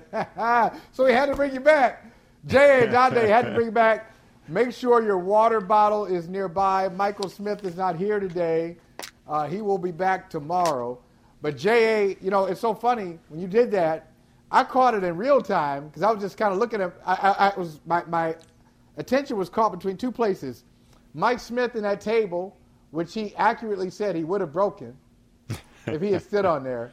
so he had to bring you back. Jay Adande had to bring you back. Make sure your water bottle is nearby. Michael Smith is not here today. Uh, he will be back tomorrow. But J.A., you know, it's so funny when you did that. I caught it in real time because I was just kind of looking at. I, I, I, was my, my attention was caught between two places: Mike Smith and that table, which he accurately said he would have broken if he had stood on there.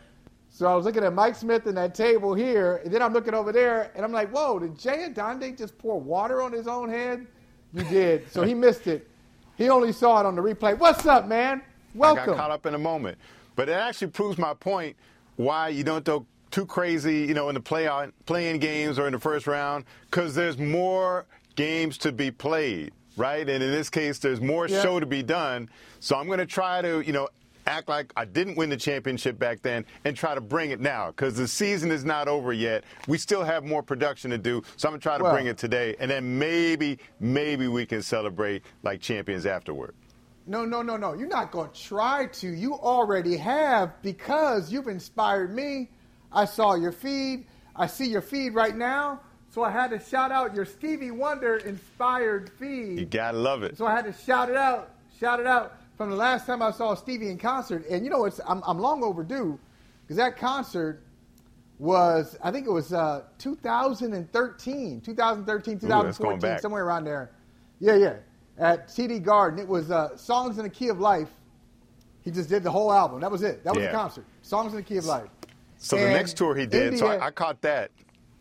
So I was looking at Mike Smith and that table here, and then I'm looking over there, and I'm like, "Whoa! Did Jay Adande just pour water on his own head?" You did. So he missed it. He only saw it on the replay. What's up, man? Welcome. I got caught up in a moment, but it actually proves my point why you don't go too crazy, you know, in the play playing games or in the first round, because there's more games to be played, right? And in this case, there's more yeah. show to be done. So I'm going to try to, you know, act like I didn't win the championship back then and try to bring it now because the season is not over yet. We still have more production to do, so I'm gonna try to well, bring it today, and then maybe, maybe we can celebrate like champions afterward. No, no, no, no. You're not gonna try to. You already have because you've inspired me. I saw your feed. I see your feed right now. So I had to shout out your Stevie Wonder inspired feed. You gotta love it. So I had to shout it out. Shout it out from the last time I saw Stevie in concert, and you know, it's I'm, I'm long overdue because that concert was I think it was uh, 2013, 2013, 2014, Ooh, somewhere around there. Yeah, yeah, at TD Garden. It was uh, "Songs in the Key of Life." He just did the whole album. That was it. That was yeah. the concert. "Songs in the Key of Life." So and the next tour he did. India, so I, I, caught that.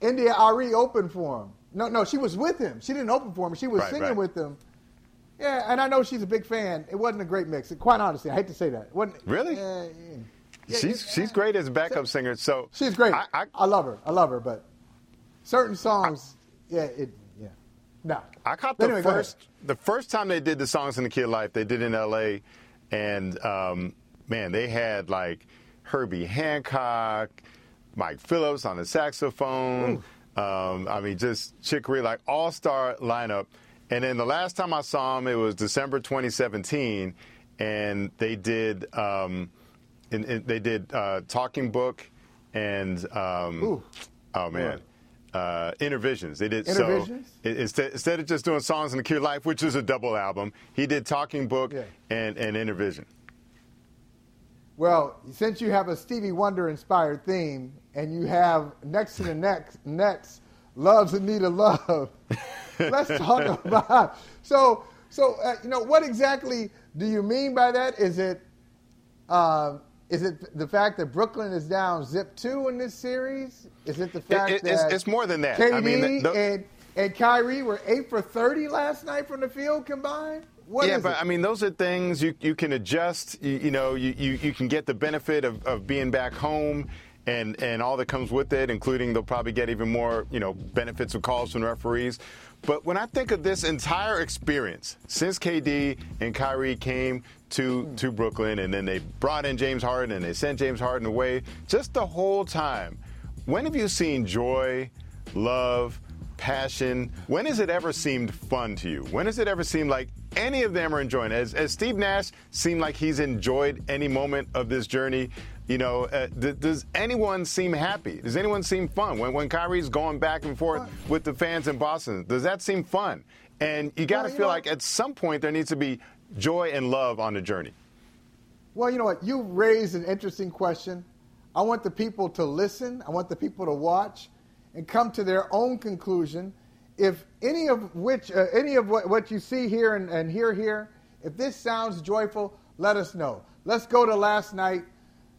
India.Arie opened for him. No, no, she was with him. She didn't open for him. She was right, singing right. with him. Yeah, and I know she's a big fan. It wasn't a great mix. Quite honestly, I hate to say that. It wasn't really? Yeah, yeah. she's she's great as a backup singer. So she's great. I, I, I, love her. I love her. But certain songs, yeah, it yeah. No. I caught the anyway, first the first time they did the songs in the Key of Life. They did in L.A. and um, man, they had like Herbie Hancock, Mike Phillips on the saxophone. Um, I mean, just Chick Corea, like all star lineup. And then the last time I saw him, it was December 2017, and they did um, in, in, they did uh, Talking Book and um, oh man. Uh, Innervisions. They did so instead, instead of just doing songs in the Key of Life, which is a double album, he did Talking Book yeah. and, and Innervision. Well, since you have a Stevie Wonder inspired theme and you have next to the next Nets, Love's in Need of Love. Let's talk about so so uh, you know what exactly do you mean by that? Is it uh, is it the fact that Brooklyn is down zip two in this series? Is it the fact it, it, that it's, it's, more than that? KD I mean, the, the, and and Kyrie were eight for thirty last night from the field combined. What yeah, but it? I mean, those are things you, you can adjust. You, you know, you, you, you can get the benefit of, of being back home and, and all that comes with it, including they'll probably get even more, you know, benefits of calls from referees. But when I think of this entire experience, since KD and Kyrie came to, to Brooklyn and then they brought in James Harden and they sent James Harden away, just the whole time, when have you seen joy, love, passion? When has it ever seemed fun to you? When has it ever seemed like any of them are enjoying? As, as Steve Nash seemed like he's enjoyed any moment of this journey, you know, uh, th- does anyone seem happy? Does anyone seem fun when when Kyrie's going back and forth with the fans in Boston? Does that seem fun? And you got to well, feel know, like at some point there needs to be joy and love on the journey. Well, you know what? You raised an interesting question. I want the people to listen. I want the people to watch and come to their own conclusion. If any of which, uh, any of what, what you see here and, and hear here, if this sounds joyful, let us know. Let's go to last night.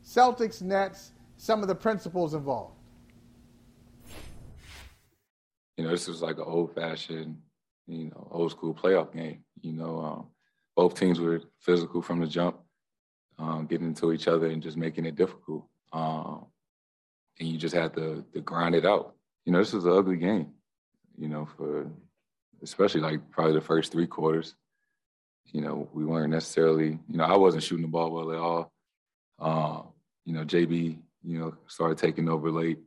Celtics, Nets, some of the principles involved? You know, this was like an old fashioned, you know, old school playoff game. You know, um, both teams were physical from the jump, um, getting into each other and just making it difficult. Um, and you just had to, to grind it out. You know, this was an ugly game. you know, for especially like probably the first three quarters. You know, we weren't necessarily, you know, I wasn't shooting the ball well at all. Uh, you know, JB, you know, started taking over late.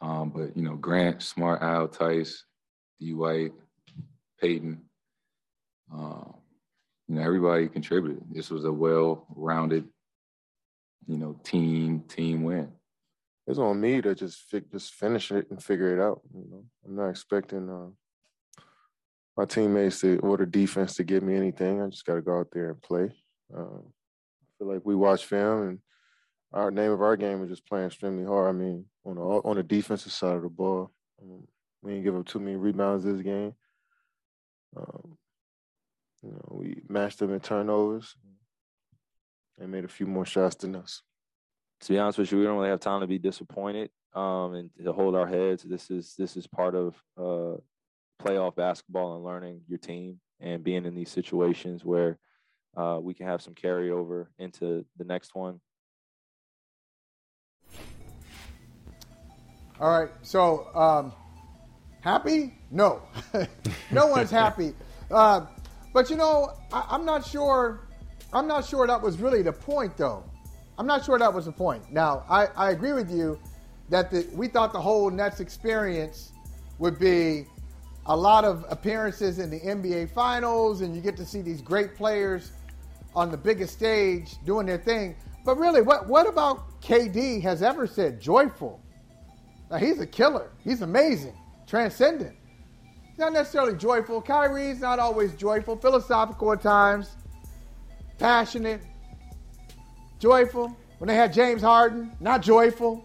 Um, but, you know, Grant, Smart, Al, Theis, D. White, Payton, uh, you know, everybody contributed. This was a well-rounded, you know, team team win. It's on me to just fi- just finish it and figure it out. You know, I'm not expecting uh, my teammates to order defense to give me anything. I just got to go out there and play. Uh, I feel like we watch film and our name of our game is just playing extremely hard. I mean, on the on the defensive side of the ball, um, we didn't give up too many rebounds this game. Um, you know, we matched them in turnovers and made a few more shots than us. To be honest with you, we don't really have time to be disappointed um, and to hold our heads. This is this is part of uh, playoff basketball and learning your team and being in these situations where uh, we can have some carryover into the next one. All right. So, um, happy? No. no one's happy. Uh, but you know, I, I'm not sure. I'm not sure that was really the point, though. I'm not sure that was the point. Now, I, I agree with you that the, we thought the whole Nets experience would be a lot of appearances in the NBA Finals, and you get to see these great players on the biggest stage doing their thing. But really, what, what about KD has ever said joyful? Now, he's a killer. He's amazing, transcendent. He's not necessarily joyful. Kyrie's not always joyful, philosophical at times, passionate, joyful. When they had James Harden, not joyful.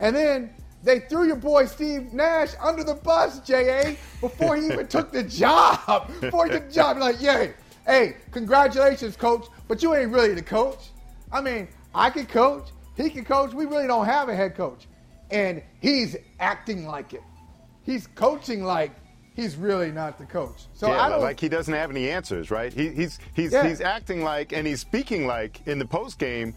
And then they threw your boy Steve Nash under the bus, J.A., before he even took the job. Before he took the job, like, yay, hey, congratulations, coach, but you ain't really the coach. I mean, I can coach, he can coach. We really don't have a head coach. And he's acting like it. He's coaching like he's really not the coach. So yeah, I don't like he doesn't have any answers, right? He, he's he's Yeah. he's acting like and he's speaking like in the post game.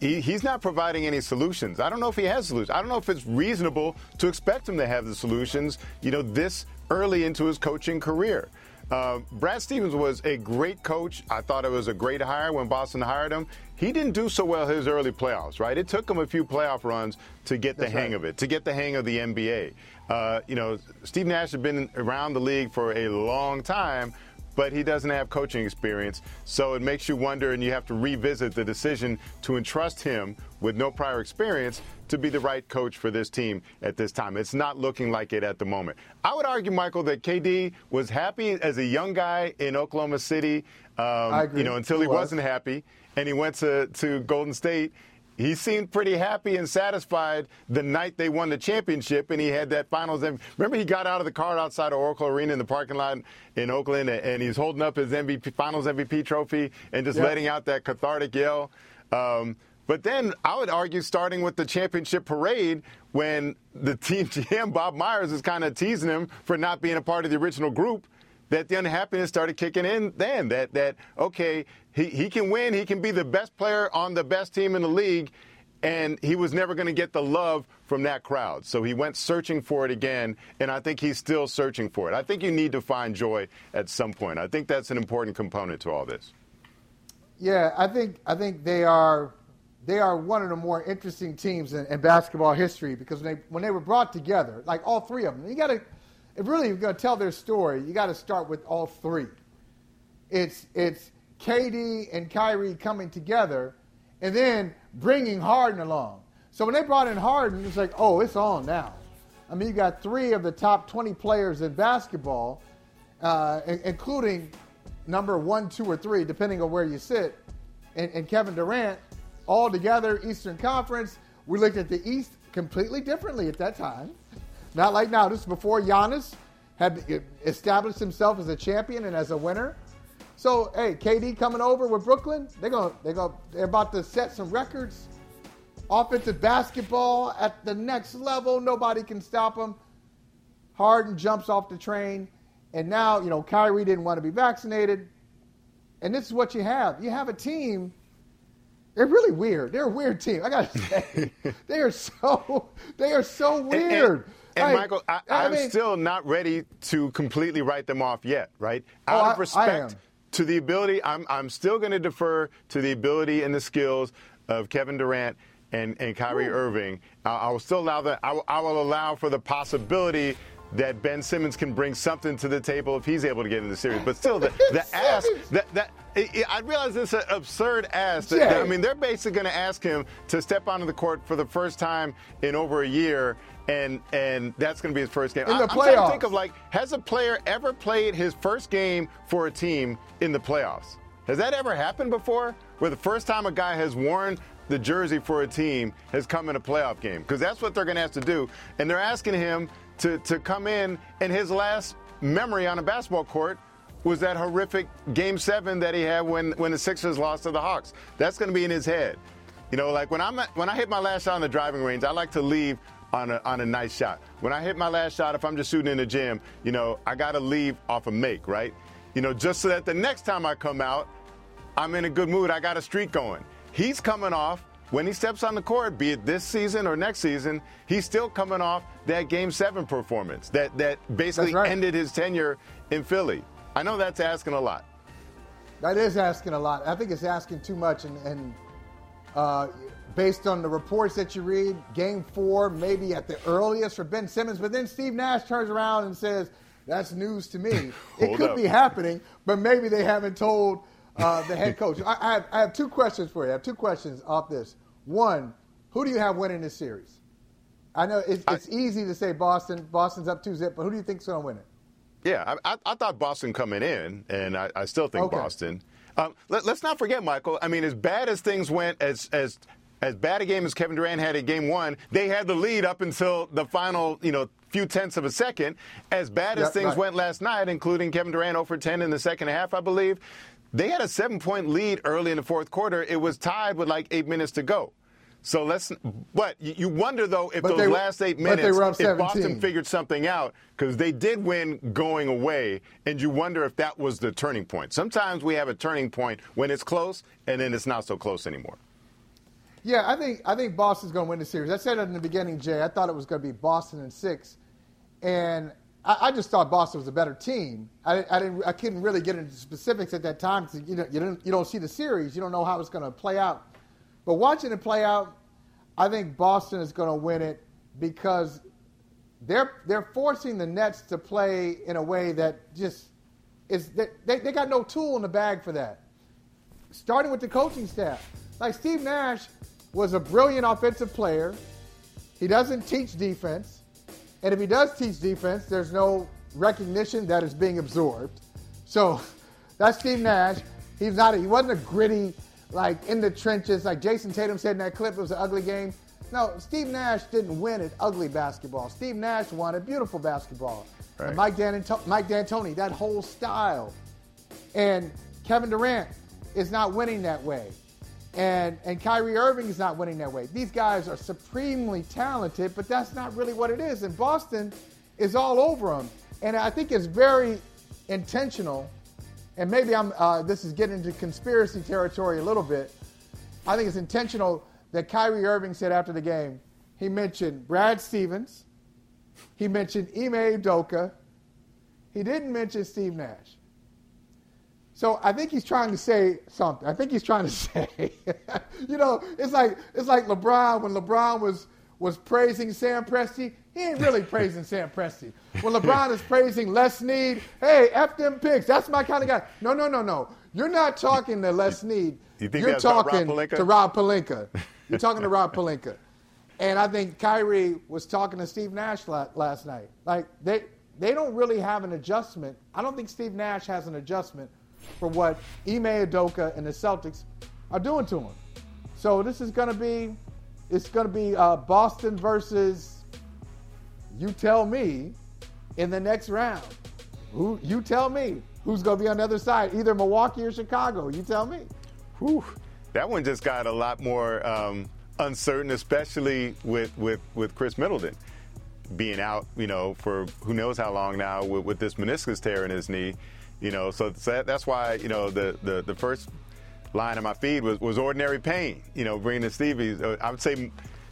He, he's not providing any solutions. I don't know if he has solutions. I don't know if it's reasonable to expect him to have the solutions. You know, this early into his coaching career. Uh, Brad Stevens was a great coach. I thought it was a great hire when Boston hired him. He didn't do so well his early playoffs, right? It took him a few playoff runs to get the That's hang right. of it, to get the hang of the NBA. Uh, you know, Steve Nash has been around the league for a long time, but he doesn't have coaching experience. So it makes you wonder, and you have to revisit the decision to entrust him with no prior experience to be the right coach for this team at this time. It's not looking like it at the moment. I would argue, Michael, that KD was happy as a young guy in Oklahoma City. Um. You know, until He he was. wasn't happy, and he went to, to Golden State. He seemed pretty happy and satisfied the night they won the championship, and he had that finals. Remember, he got out of the car outside of Oracle Arena in the parking lot in Oakland, and- he's holding up his MVP, Finals MVP trophy and just letting out that cathartic yell. Um, but then I would argue, starting with the championship parade, when the team GM Bob Myers is kind of teasing him for not being a part of the original group that the unhappiness started kicking in then that that okay he, he can win he can be the best player on the best team in the league and he was never going to get the love from that crowd. So he went searching for it again and i think he's still searching for it. I think you need to find joy at some point. I think that's an important component to all this. Yeah, I think I think they are they are one of the more interesting teams in, in basketball history because when they when they were brought together, like all three of them, you got to if really you're going to tell their story, you got to start with all three. It's it's KD and Kyrie coming together, and then bringing Harden along. So when they brought in Harden, it's like, oh, it's on now. I mean, you got three of the top 20 players in basketball, uh, including number one, two, or three, depending on where you sit, and, and Kevin Durant, all together, Eastern Conference. We looked at the East completely differently at that time. Not like now. This is before Giannis had established himself as a champion and as a winner. So, hey, KD coming over with Brooklyn, they're to they're to they're about to set some records. Offensive basketball at the next level, nobody can stop them. Harden jumps off the train, and now, you know, Kyrie didn't want to be vaccinated. And this is what you have. You have a team they're really weird. They're a weird team. I gotta say, they are so they are so And- weird. and Hey, Michael, I, I'm mean- still not ready to completely write them off yet, right? Oh, Out Oh, I- I of respect am. to the ability, I'm, I'm still going to defer to the ability and the skills of Kevin Durant and, and Kyrie Irving. I, I will still allow that. I, will- I will allow for the possibility that Ben Simmons can bring something to the table if he's able to get in the series. But still, the, the ask that that I I realize it's an absurd ask. That-. I mean, they're basically going to ask him to step onto the court for the first time in over a year, and and that's going to be his first game. In the I, am trying to playoffs. think of like, has a player ever played his first game for a team in the playoffs? Has that ever happened before? Where the first time a guy has worn the jersey for a team has come in a playoff game? Because that's what they're going to have to do, and they're asking him to to come in, and his last memory on a basketball court was that horrific game seven that he had when, when the Sixers lost to the Hawks. That's going to be in his head. You know, like when I'm when I hit my last shot on the driving range, I like to leave on a, on a nice shot. When I hit my last shot, if I'm just shooting in the gym, you know, I got to leave off a make, right? You know, just so that the next time I come out, I'm in a good mood. I got a streak going. He's coming off when he steps on the court, be it this season or next season. He's still coming off that Game Seven performance that that basically right. ended his tenure in Philly. I know that's asking a lot. That is asking a lot. I think it's asking too much, and, and uh, based on the reports that you read, Game Four maybe at the earliest for Ben Simmons. But then Steve Nash turns around and says, "That's news to me. it could up. be happening, but maybe they haven't told uh, the head coach." I, I, have, I have two questions for you. I have two questions off this. One, who do you have winning this series? I know it's, it's easy to say Boston. Boston's up two zip, but who do you think's going to win it? Yeah, I, I, I thought Boston coming in, and I, I still think Okay. Boston. Um, let, us not forget, Michael. I mean, as bad as things went, as as as bad a game as Kevin Durant had in Game One, they had the lead up until the final, you know, few tenths of a second. As bad as Yeah, things right. went last night, including Kevin Durant 0 for 10 in the second half, I believe, they had a seven-point lead early in the fourth quarter. It was tied with like eight minutes to go. So let's, but you you wonder though if But those they last eight minutes, they were up if Boston figured something out because they did win going away, and you wonder if that was the turning point. Sometimes we have a turning point when it's close, and then it's not so close anymore. Yeah, I think I think Boston's going to win the series. I said it in the beginning, Jay. I thought it was going to be Boston in six, and I, I just thought Boston was a better team. I, I didn't. I couldn't really get into specifics at that time because you know you don't you don't see the series. You don't know how it's going to play out. But watching it play out, I think Boston is going to win it because they're they're forcing the Nets to play in a way that just is they, they, they got no tool in the bag for that starting with the coaching staff. Like Steve Nash was a brilliant offensive player. He doesn't teach defense. And if he does teach defense, there's no recognition that is being absorbed. So that's Steve Nash. He's not a, he wasn't a gritty, like in the trenches, like Jayson Tatum said in that clip, it was an ugly game. No, Steve Nash didn't win at ugly basketball. Steve Nash won at beautiful basketball. Right. Mike, Dan- Mike D'Antoni, that whole style. And Kevin Durant is not winning that way. And and Kyrie Irving is not winning that way. These guys are supremely talented, but that's not really what it is. And Boston is all over them. And I think it's very intentional. And maybe I'm uh, this is getting into conspiracy territory a little bit. I think it's intentional that Kyrie Irving said after the game, he mentioned Brad Stevens, he mentioned Ime Udoka, he didn't mention Steve Nash. So I think he's trying to say something. I think he's trying to say, you know, it's like it's like LeBron when LeBron was was praising Sam Presti. He ain't really praising Sam Presti. When LeBron is praising Les Need, hey, f them picks. That's my kind of guy. No, no, no, no. You're not talking to Les Need. You think You're about Rob talking to Rob Pelinka. You're talking to Rob Pelinka. And I think Kyrie was talking to Steve Nash last night. Like they they don't really have an adjustment. I don't think Steve Nash has an adjustment for what Ime Udoka and the Celtics are doing to him. So this is going to be it's going to be uh, Boston versus you tell me in the next round. Who you tell me who's going to be on the other side, either Milwaukee or Chicago. You tell me. Whew, that one just got a lot more um, uncertain, especially with, with, with Khris Middleton being out, you know, for who knows how long now with, with this meniscus tear in his knee. You know, so, that, that's why, you know, the, the, the first line of my feed was, was ordinary pain, you know, bringing the Stevie. Uh, I would say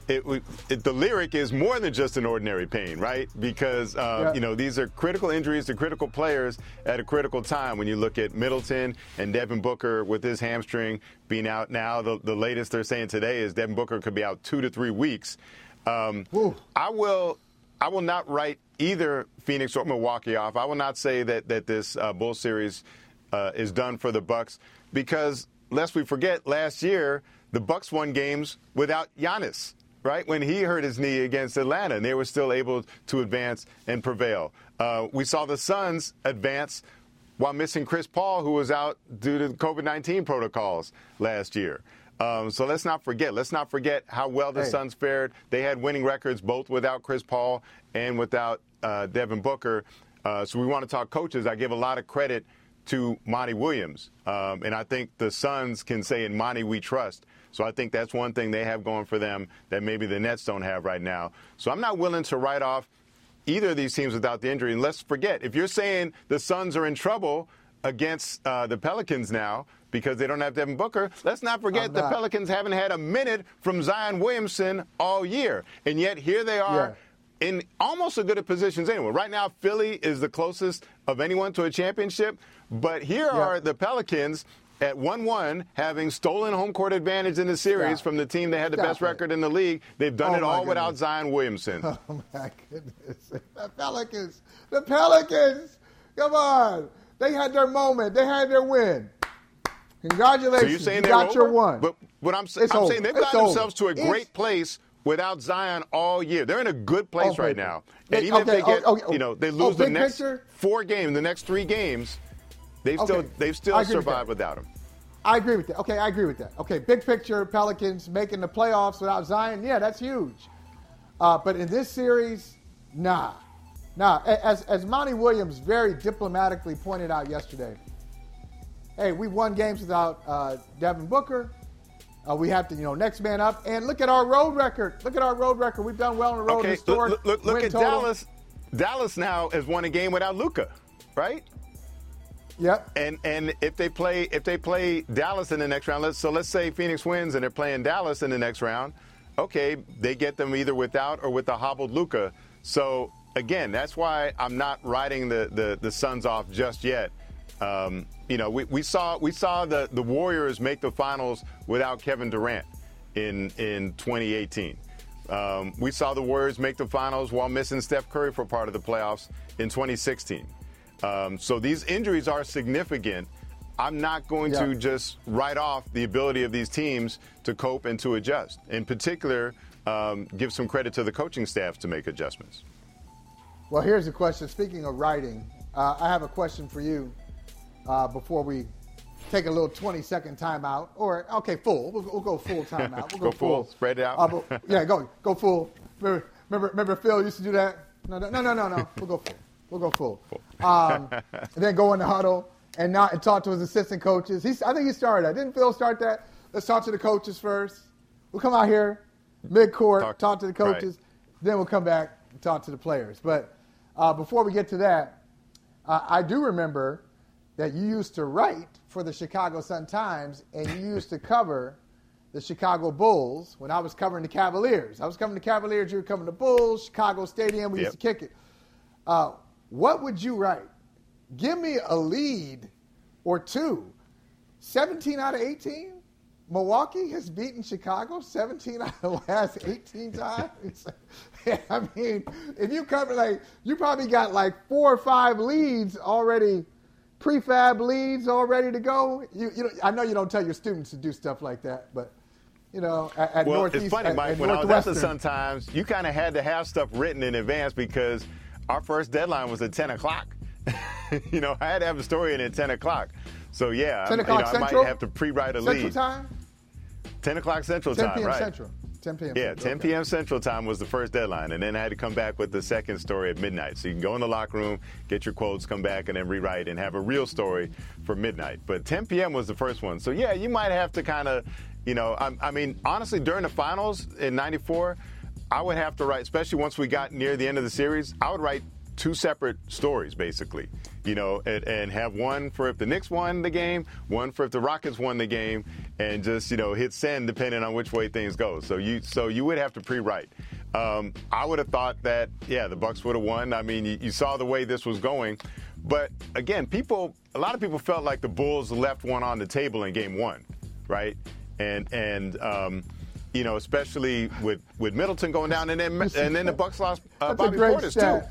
it, it, the lyric is more than just an ordinary pain, right? Because uh, yeah. you know these are critical injuries to critical players at a critical time. When you look at Middleton and Devin Booker with his hamstring being out now, the, the latest they're saying today is Devin Booker could be out two to three weeks. Um, I will, I will not write either Phoenix or Milwaukee off. I will not say that that this uh, Bull series uh, is done for the Bucks because lest we forget, last year the Bucks won games without Giannis right? When he hurt his knee against Atlanta, and they were still able to advance and prevail. Uh, we saw the Suns advance while missing Chris Paul, who was out due to COVID 19 protocols last year. Um, so let's not forget. Let's not forget how well the hey. Suns fared. They had winning records both without Chris Paul and without uh, Devin Booker. Uh, so we want to talk coaches. I give a lot of credit to Monty Williams, um, and I think the Suns can say, "In Monty, we trust." So I think that's one thing they have going for them that maybe the Nets don't have right now. So I'm not willing to write off either of these teams without the injury. And let's forget, if you're saying the Suns are in trouble against uh, the Pelicans now because they don't have Devin Booker, let's not forget not. the Pelicans haven't had a minute from Zion Williamson all year. And yet here they are. Yeah. In almost as good a positions anyway. Right now, Philly is the closest of anyone to a championship, but here yeah. are the Pelicans at 1-1, having stolen home court advantage in the series from the team that had the Stop best it. record in the league. They've done oh it all without Zion Williamson. Oh my goodness. The Pelicans. The Pelicans. Come on. They had their moment. They had their win. Congratulations. So you're saying you got over? your one. But what I'm, I'm saying they've gotten themselves to a great it's, place without Zion all year. They're in a good place oh, right now. And even okay, if they oh, get, oh, oh, you know, they oh, lose the next picture? four games, the next three games, They've okay. still they've still survived without him. I agree with that. Okay, I agree with that. Okay, big picture, Pelicans making the playoffs without Zion. Yeah, that's huge. Uh, but in this series, nah, nah. As as Monty Williams very diplomatically pointed out yesterday, hey, we won games without uh, Devin Booker. Uh, we have to, you know, next man up. And look at our road record. Look at our road record. We've done well on the road. Okay, look, look, look at total. Dallas. Dallas now has won a game without Luka, right? Yep. And and if they play if they play Dallas in the next round, let's so let's say Phoenix wins and they're playing Dallas in the next round, okay, they get them either without or with a hobbled Luka. So again, that's why I'm not riding the the, the Suns off just yet. Um, you know, we, we saw we saw the, the Warriors make the finals without Kevin Durant in in 2018. Um, we saw the Warriors make the finals while missing Steph Curry for part of the playoffs in 2016. Um, so these injuries are significant. I'm not going yeah. to just write off the ability of these teams to cope and to adjust. In particular, um, give some credit to the coaching staff to make adjustments. Well, here's a question. Speaking of writing, uh, I have a question for you uh, before we take a little 20 second timeout. Or, okay, full. We'll, we'll go full timeout. We'll go, go full. full. Spread it out. Uh, but, yeah, go go full. Remember, remember, remember Phil used to do that? No, no, no, no, no. no. We'll go full. We'll go full. Um, and then go in the huddle and not and talk to his assistant coaches. He's, I think he started that. Didn't Phil start that? Let's talk to the coaches first. We'll come out here, mid court, talk, talk, to the coaches. Right. Then we'll come back and talk to the players. But uh, before we get to that, uh, I do remember that you used to write for the Chicago Sun Times and you used to cover the Chicago Bulls when I was covering the Cavaliers. I was covering the Cavaliers, you were covering the Bulls, Chicago Stadium, we yep. used to kick it. Uh, what would you write? Give me a lead or two. 17 out of 18? Milwaukee has beaten Chicago 17 out of the last 18 times. I mean, if you cover like, you probably got like four or five leads already, prefab leads all ready to go. You, you know, I know you don't tell your students to do stuff like that, but you know, at, at well, Northeast, it's funny, Mike. At, when I was at the sometimes you kind of had to have stuff written in advance because our first deadline was at 10 o'clock. you know, I had to have a story in at 10 o'clock. So, yeah, 10 o'clock you know, Central? I might have to pre-write a Central lead. time? 10 o'clock Central 10 time, right. Central. 10 p.m. Yeah, 10 p.m. Central time was the first deadline, and then I had to come back with the second story at midnight. So you can go in the locker room, get your quotes, come back, and then rewrite and have a real story for midnight. But 10 p.m. was the first one. So yeah, you might have to kind of, you know, I, I mean, honestly, during the finals in '94, I would have to write, especially once we got near the end of the series, I would write two separate stories, basically. You know, and, and, have one for if the Knicks won the game, one for if the Rockets won the game, and just you know hit send depending on which way things go. So you so you would have to pre-write. Um, I would have thought that yeah, the Bucks would have won. I mean, you, you saw the way this was going, but again, people a lot of people felt like the Bulls left one on the table in Game One, right? And and um, you know, especially with, with Middleton going down, and then and then the Bucks lost uh, That's Bobby Portis stat.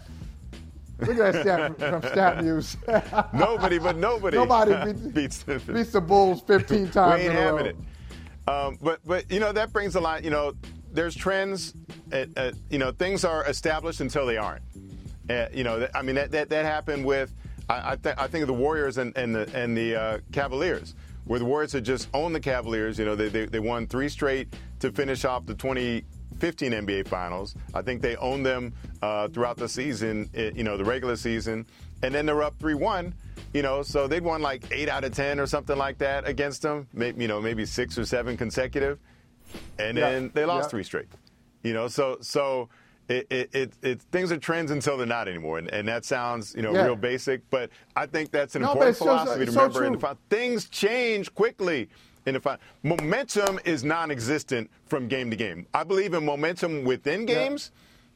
too. Look at that stat from Stat News. Nobody but nobody, Nobody beats, beats, beats the Bulls 15 times we ain't in a row. having it. Um, but but you know that brings a lot. You know, there's trends. At, at, you know, things are established until they aren't. Uh, you know, I mean that that, that happened with I I, th- I think of the Warriors and, and the and the uh, Cavaliers, where the Warriors had just owned the Cavaliers. You know, they, they they won three straight to finish off the 2015 NBA Finals. I think they owned them uh, throughout the season. You know, the regular season, and then they were up three one. You know, so they'd won like eight out of ten or something like that against them. Maybe, you know, maybe six or seven consecutive, and Yeah. then they lost Yeah. three straight. You know, so so it, it, it, it things are trends until they're not anymore, and, and that sounds you know Yeah. real basic, but I think that's an No, important philosophy it's to remember. in the fi- things change quickly. In the fi- momentum is non-existent from game to game. I believe in momentum within games.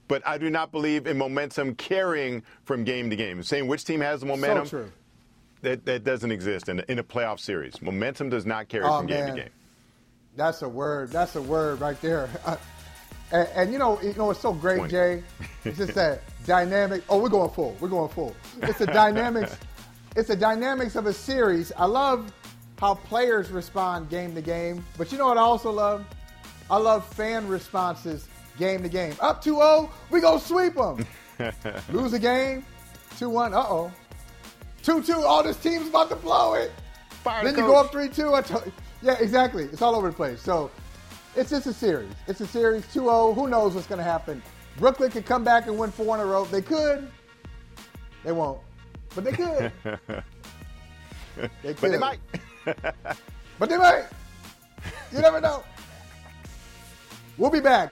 But I do not believe in momentum carrying from game to game. Saying which team has the momentum, So that, that doesn't exist in, in a playoff series. Momentum does not carry Oh, from game to game. That's a word. That's a word right there. and, and you know, you know, it's so great, Point. Jay. It's just that dynamic. Oh, we're going full. We're going full. It's the dynamics. it's the dynamics of a series. I love how players respond game to game. But you know what I also love? I love fan responses game to game. Up 2-0, we gonna sweep them. Lose a game, 2-1. Uh oh. 2-2. Oh, this team's about to blow it. Fire then the you go up 3 2. I tell you. Yeah, exactly. It's all over the place. So it's just a series. It's a series 2 0. Who knows what's going to happen? Brooklyn could come back and win four in a row. They could. They won't. But they could. they could. But they might. But they might. You never know. We'll be back.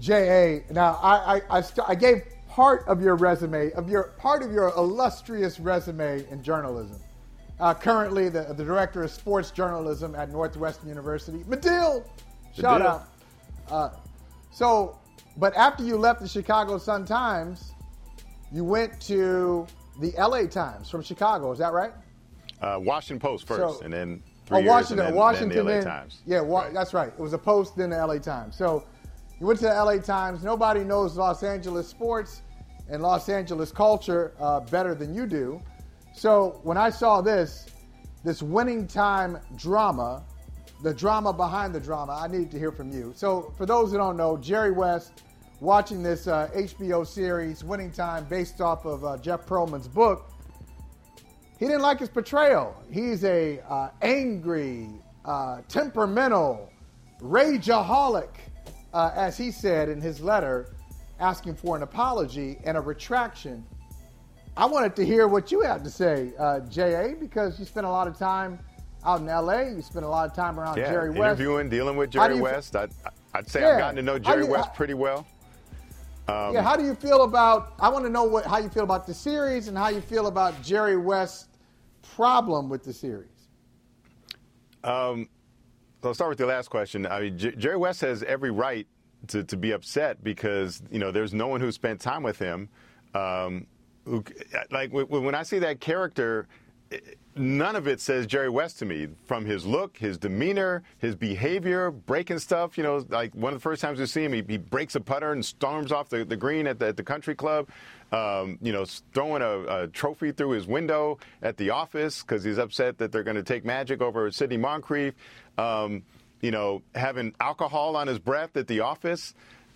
J.A. Now, I, I, I, st- I gave part of your resume, of your part of your illustrious resume in journalism. Uh, currently, the, the director of sports journalism at Northwestern University, Medill. Shout Medill. out. Uh, so, but after you left the Chicago Sun Times, you went to the L.A. Times from Chicago. Is that right? Uh, Washington Post first, So- and then three oh, years, Washington, and then, Washington, then the LA then- Times. Yeah, wa- Right. that's right. It was a Post, then the LA Times. So you went to the LA Times. Nobody knows Los Angeles sports and Los Angeles culture uh, better than you do. So when I saw this, this winning time drama, the drama behind the drama, I needed to hear from you. So for those who don't know, Jerry West, watching this uh, HBO series, Winning Time, based off of uh, Jeff Pearlman's book, he didn't like his portrayal. He's a uh, angry, uh, temperamental, rageaholic, uh, as he said in his letter, asking for an apology and a retraction. I wanted to hear what you had to say, uh, J.A., because you spent a lot of time out in L.A. You spent a lot of time around Yeah, Jerry West. interviewing, dealing with Jerry West. I, I'd say Yeah. I've gotten to know Jerry you- West pretty well. Um, yeah, how do you feel about? I want to know what how you feel about the series and how you feel about Jerry West's problem with the series. Um, so I'll start with the last question. I mean, J- Jerry West has every right to, to be upset because you know there's no one who spent time with him. Um, who, like when I see that character, none of it says Jerry West to me. From his look, his demeanor, his behavior, breaking stuff. You know, like one of the first times we see him, he, he breaks a putter and storms off the, the green at the, at the country club. Um, you know, throwing a, a trophy through his window at the office because he's upset that they're going to take Magic over Sidney Moncrief. Um, you know, having alcohol on his breath at the office.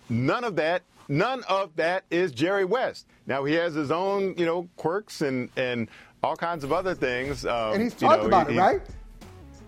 None of that, none of that is Jerry West. Now he has his own, you know, quirks and and all kinds of other things. Um, and he's talked you know, about he, it, right?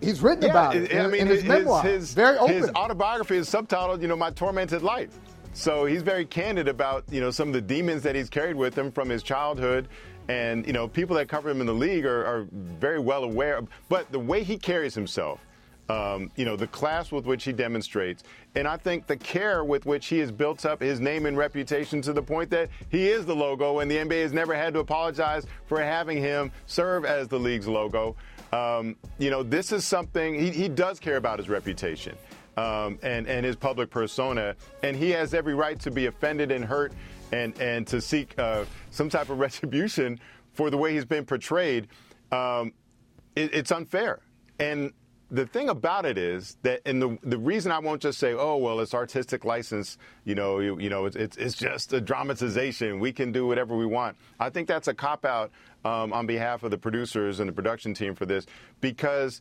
He's written Yeah, about it. I in, mean, in his, memoir. his, Very open. his autobiography is subtitled, you know, "My Tormented Life." So he's very candid about, you know, some of the demons that he's carried with him from his childhood, and you know, people that cover him in the league are, are very well aware. But the way he carries himself, um, you know, the class with which he demonstrates, and I think the care with which he has built up his name and reputation to the point that he is the logo, and the NBA has never had to apologize for having him serve as the league's logo. Um, you know, this is something he, he does care about his reputation um, and and his public persona, and he has every right to be offended and hurt, and and to seek uh, some type of retribution for the way he's been portrayed. Um, it, it's unfair, and the thing about it is that, and the the reason I won't just say, oh well, it's artistic license, you know, you, you know, it's, it's it's just a dramatization. We can do whatever we want. I think that's a cop out um, on behalf of the producers and the production team for this because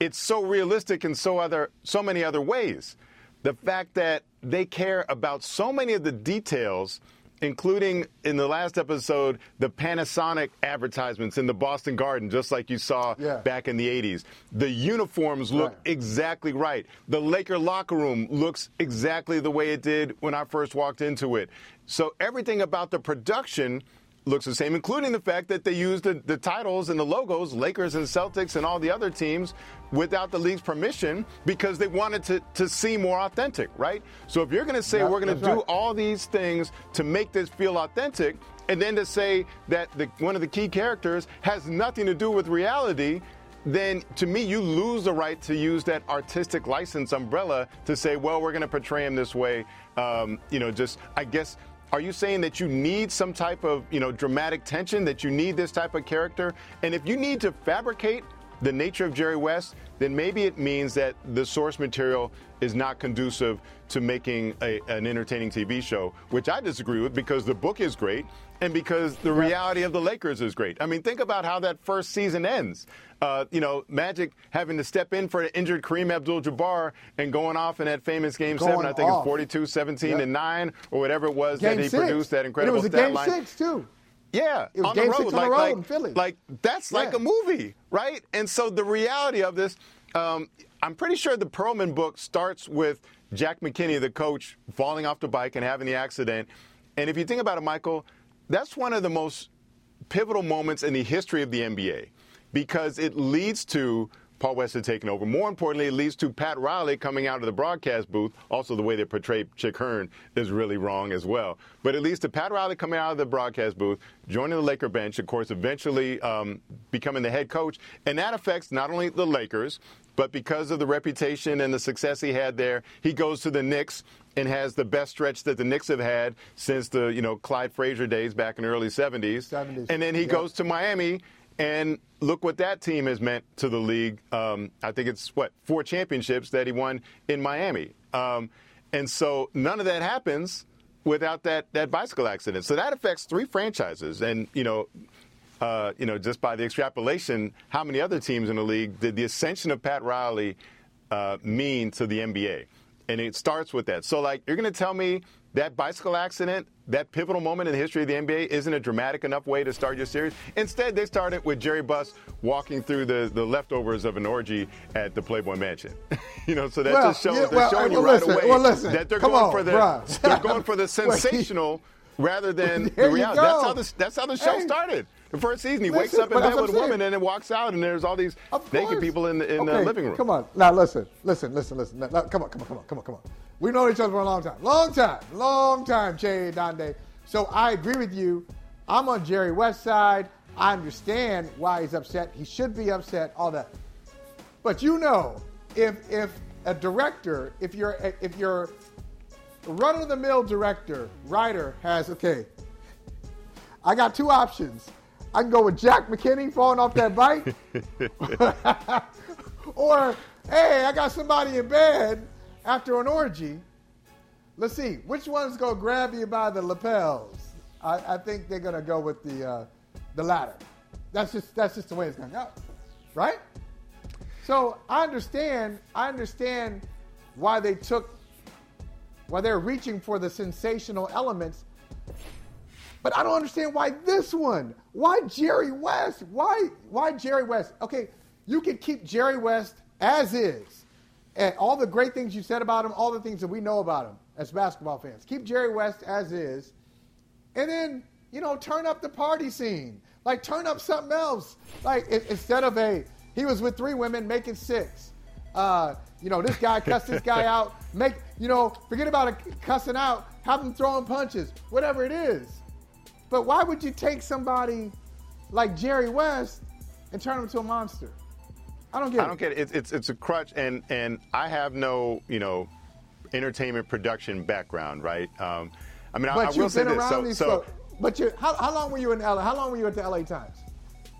it's so realistic in so other so many other ways. The fact that they care about so many of the details, including in the last episode, the Panasonic advertisements in the Boston Garden, just like you saw Yeah. back in the 80s. The uniforms look Right. exactly right. The Laker locker room looks exactly the way it did when I first walked into it. So everything about the production looks the same, including the fact that they used the, the titles and the logos, Lakers and Celtics and all the other teams, without the league's permission because they wanted to, to seem more authentic, right? So if you're going to say Yeah, we're going to do right. all these things to make this feel authentic, and then to say that the, one of the key characters has nothing to do with reality, then to me, you lose the right to use that artistic license umbrella to say, well, we're going to portray him this way. Um, you know, just, I guess, are you saying that you need some type of, you know, dramatic tension, that you need this type of character? And if you need to fabricate the nature of Jerry West, then maybe it means that the source material is not conducive to making a, an entertaining TV show, which I disagree with because the book is great and because the reality of the Lakers is great. I mean, think about how that first season ends. Uh, you know, Magic having to step in for an injured Kareem Abdul-Jabbar and going off in that famous Game Going Seven. I think off. it's 42, 17, Yeah. and nine or whatever it was game that he six. produced. That And incredible It was a game line. six too. Yeah, It was on game the road, six on the like, road like, like that's like a movie, right? And so the reality of this, um, I'm pretty sure the Pearlman book starts with Jack McKinney, the coach, falling off the bike and having the accident. And if you think about it, Michael, that's one of the most pivotal moments in the history of the NBA because it leads to Paul Westhead taken over. More importantly, it leads to Pat Riley coming out of the broadcast booth. Also, the way they portray Chick Hearn is really wrong as well. But it leads to Pat Riley coming out of the broadcast booth, joining the Laker bench, of course, eventually um, becoming the head coach. And that affects not only the Lakers, but because of the reputation and the success he had there, he goes to the Knicks and has the best stretch that the Knicks have had since the you know Clyde Frazier days back in the early 70s. 70s, And then he yeah. goes to Miami, and look what that team has meant to the league. Um, I think it's what four championships that he won in Miami. Um, and so none of that happens without that that bicycle accident. So that affects three franchises, and you know. Uh, you know, just by the extrapolation, how many other teams in the league did the ascension of Pat Riley uh, mean to the NBA? And it starts with that. So, like, you're going to tell me that bicycle accident, that pivotal moment in the history of the NBA, isn't a dramatic enough way to start your series? Instead, they started with Jerry Buss walking through the, the leftovers of an orgy at the Playboy Mansion. you know, so that Well, just shows yeah, they're well, showing you well, right listen, away well, listen, that they're going on, for the they're going for the sensational rather than the reality. That's how the that's how the show Hey. started. The first season, he wakes up in bed with a woman and then walks out, and there's all these naked people in the in okay, the living room. Come on. Now listen, listen, listen, listen. Now, now, come on, come on, come on, come on, come on. We've known each other for a long time. Long time. Long time, Jay Adande. So I agree with you. I'm on Jerry West's side. I understand why he's upset. He should be upset, all that. But you know, if if a director, if you're if you're run of the mill director, writer has okay, I got two options. I can go with Jack McKinney falling off that bike, or hey, I got somebody in bed after an orgy. Let's see which one's gonna grab you by the lapels. I, I think they're gonna go with the uh, the latter. That's just that's just the way it's gonna go, right? So I understand. I understand why they took why they're reaching for the sensational elements But I don't understand why this one. Why Jerry West? Why why Jerry West? Okay, you can keep Jerry West as is. And all the great things you said about him, all the things that we know about him as basketball fans. Keep Jerry West as is. And then, you know, turn up the party scene. Like turn up something else. Like it, instead of a he was with three women making six. Uh, you know, this guy cussed this guy out. Make you know, forget about a cussing out. Have him throwing punches, whatever it is. But why would you take somebody like Jerry West and turn him into a monster? I don't get it. I don't get it. It's, it's it's a crutch, and and I have no you know entertainment production background, right? Um, I mean, I, I will say been this. around So, these so. But you, how, how long were you in LA? How long were you at the LA Times?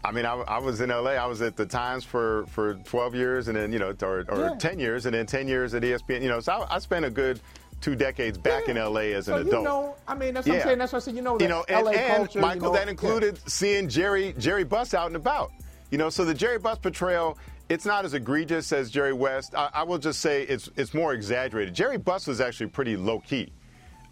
I mean, I, I was in LA. I was at the Times for, for 12 years, and then you know, or, or Yeah. 10 years, and then 10 years at ESPN. You know, so I, I spent a good two decades back in LA as so an you adult. know, I mean, that's what Yeah. I'm saying. That's why I said you know you know, and, LA and culture. Michael, you know, that yeah. included seeing Jerry Jerry Buss out and about. You know, so the Jerry Buss portrayal, it's not as egregious as Jerry West. I, I will just say it's it's more exaggerated. Jerry Buss was actually pretty low key.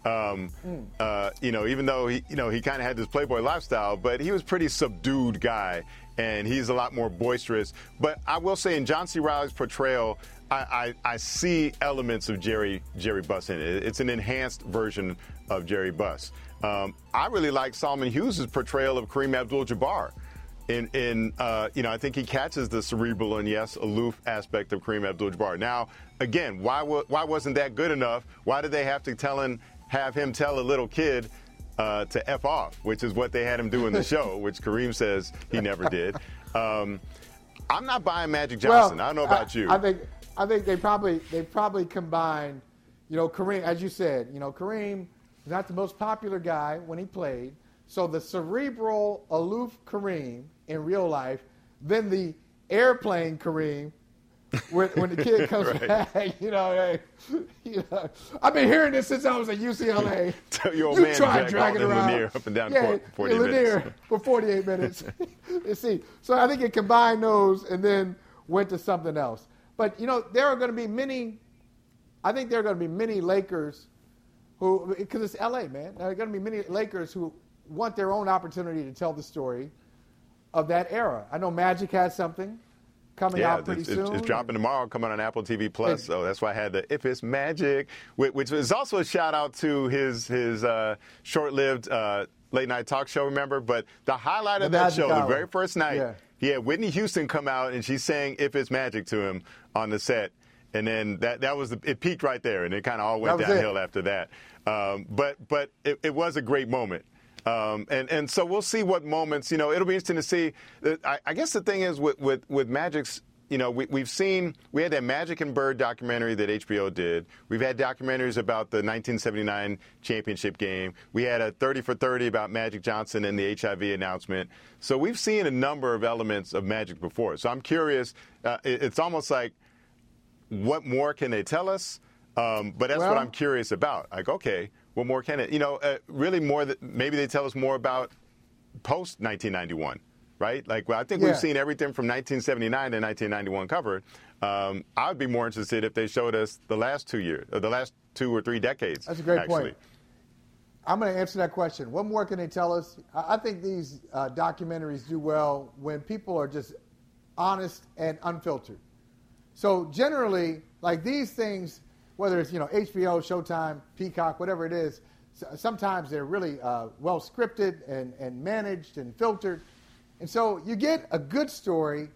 Um, Hmm. uh, you know, even though he, you know, he kind of had this playboy lifestyle, but he was pretty subdued guy, and he's a lot more boisterous. But I will say, in John C. Reilly's portrayal, I, I, I see elements of Jerry Jerry Buss in it. It's an enhanced version of Jerry Buss. Um, I really like Solomon Hughes' portrayal of Kareem Abdul-Jabbar. In, in uh, you know, I think he catches the cerebral and yes, aloof aspect of Kareem Abdul-Jabbar. Now, again, why wa- why wasn't that good enough? Why did they have to tell him have him tell a little kid uh, to f off, which is what they had him do in the show, which Kareem says he never did. Um, I'm not buying Magic Johnson. I don't know about you. I think I think they probably they probably combined, you know, Kareem, as you said, you know, Kareem was not the most popular guy when he played. So the cerebral, aloof Kareem in real life, then the airplane Kareem. when, when the kid comes Right. back, you know, hey, you know, I've been hearing this since I was at UCLA. Tell your old you man try Jack dragging around Lanier up and down yeah, for 40 Lanier minutes. for 48 minutes. you see, so I think it combined those and then went to something else. But you know, there are going to be many. I think there are going to be many Lakers who, because it's LA, man. There are going to be many Lakers who want their own opportunity to tell the story of that era. I know Magic has something coming Yeah, out pretty it's, soon. it's dropping tomorrow, coming on Apple TV Plus. So that's why I had the "If It's Magic," which, which is also a shout out to his his uh, short-lived uh, late night talk show. Remember, but the highlight The of that Magic show, the very first night, Yeah. He had Whitney Houston come out and she sang "If It's Magic" to him on the set. And then that, that was the, it peaked right there, and it kind of all went was it. downhill after that. Um, but but it, it was a great moment. Um, and and so we'll see what moments. You know, it'll be interesting to see. I, I guess the thing is with with, with Magic's. You know, we, we've seen we had that Magic and Bird documentary that HBO did. We've had documentaries about the 1979 championship game. We had a 30 for 30 about Magic Johnson and the HIV announcement. So we've seen a number of elements of Magic before. So I'm curious. Uh, it- it's almost like what more can they tell us? Um, but that's what I'm curious about. Like, okay, what more can it? You know, uh, really more that maybe they tell us more about post 1991, right? Like, well, I think Yeah. we've seen everything from 1979 to 1991 covered. Um, I would be more interested if they showed us the last two years, or the last two or three decades. That's a great actually. point. I'm going to answer that question. What more can they tell us? I I think these uh, documentaries do well when people are just honest and unfiltered. So generally, like these things, whether it's you know HBO, Showtime, Peacock, whatever it is, sometimes they're really uh, well scripted and, and managed and filtered, and so you get a good story,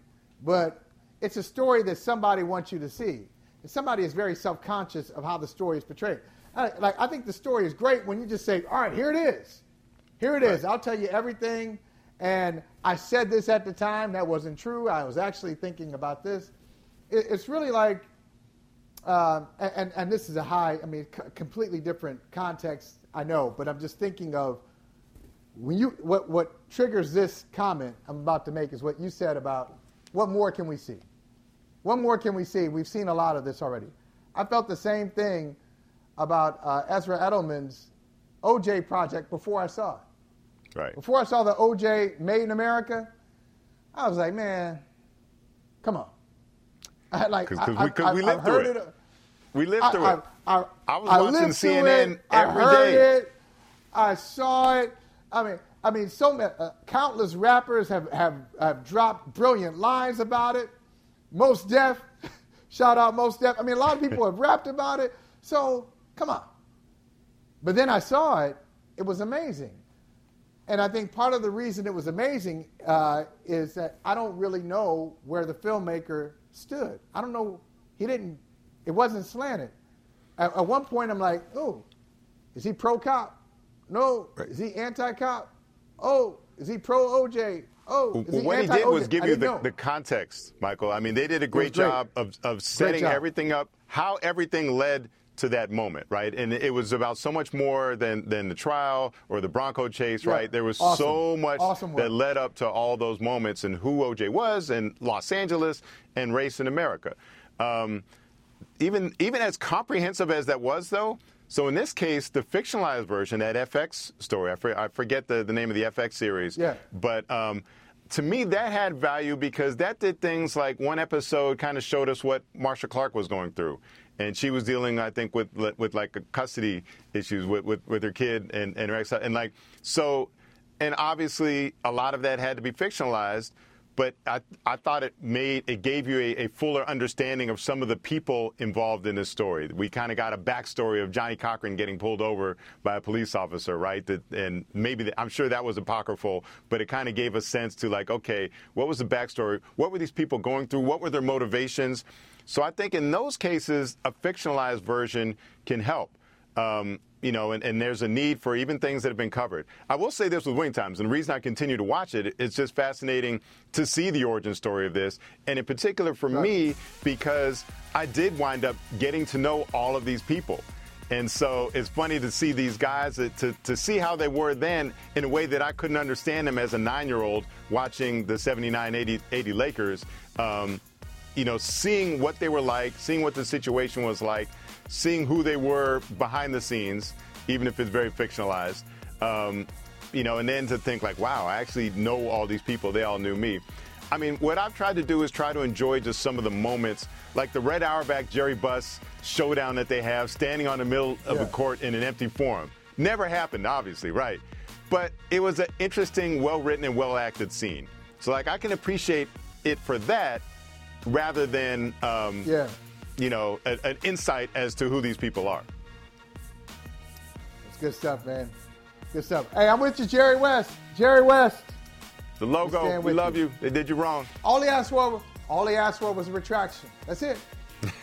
but it's a story that somebody wants you to see, and somebody is very self-conscious of how the story is portrayed. I, like I think the story is great when you just say, "All right, here it is, here it is. I'll tell you everything." And I said this at the time. That wasn't true. I was actually thinking about this. It, it's really like, um, and, and, and this is a high, I mean, c- completely different context, I know, but I'm just thinking of when you, what, what triggers this comment I'm about to make is what you said about what more can we see? What more can we see? We've seen a lot of this already. I felt the same thing about uh, Ezra Edelman's OJ project before I saw it. Right. Before I saw the OJ Made in America, I was like, man, come on. I, like, 'Cause- 'cause I- we- 'cause I- we lived through heard it. We lived through I, it. I, was watching CNN it. I heard day. it. I saw it. I mean, I mean, so many, uh, countless rappers have, have, have dropped brilliant lines about it. Mos Def, shout out Mos Def. I mean, a lot of people have rapped about it. So come on. But then I saw it. It was amazing. And I think part of the reason it was amazing uh, is that I don't really know where the filmmaker stood. I don't know. He didn't. It wasn't slanted. At, at one point, I'm like, oh, is he pro cop? No. Right. Is he anti cop? Oh, is he pro OJ? Oh, is Well, what he did was give you the, the context, Michael. I mean, they did a great, great. job of, of setting job. everything up, how everything led to that moment, right? And it was about so much more than, than the trial or the Bronco chase, Yeah. right? There was Awesome. so much Awesome that led up to all those moments and who OJ was and Los Angeles and race in America. Um, even even as comprehensive as that was, though. So in this case, the fictionalized version, that FX story, I, for, I forget the, the name of the FX series. Yeah. But um, to me, that had value because that did things like one episode kind of showed us what Marcia Clark was going through. And she was dealing, I think, with with like custody issues with, with, with her kid and and her ex and like so, and obviously a lot of that had to be fictionalized but I, I thought it made it gave you a, a fuller understanding of some of the people involved in this story. We kind of got a backstory of Johnnie Cochran getting pulled over by a police officer, right? That, and maybe the, I'm sure that was apocryphal, but it kind of gave a sense to like, okay, what was the backstory? What were these people going through? What were their motivations? So I think in those cases, a fictionalized version can help. Um, you know, and, and there's a need for even things that have been covered. I will say this with Wing Times, and the reason I continue to watch it, it's just fascinating to see the origin story of this, and in particular for me, because I did wind up getting to know all of these people. And so it's funny to see these guys, uh, to, to see how they were then in a way that I couldn't understand them as a nine year old watching the 79 80, 80 Lakers. Um, you know, seeing what they were like, seeing what the situation was like, seeing who they were behind the scenes, even if it's very fictionalized. Um, you know, and then to think like, wow, I actually know all these people. They all knew me. I mean, what I've tried to do is try to enjoy just some of the moments, like the Red Auerbach Jerry Buss showdown that they have, standing on the middle of Yeah. a court in an empty forum. Never happened, obviously, right? But it was an interesting, well written, and well acted scene. So, like, I can appreciate it for that rather than, um, Yeah. You know, a, an insight as to who these people are. It's good stuff, man. Good stuff. Hey, I'm with you, Jerry West. Jerry West. The logo, we love you. you. They did you wrong. All he asked for, all he asked for was a retraction. That's it.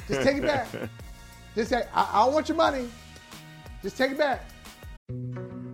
Just take it back. Just say, I, I don't want your money. Just take it back.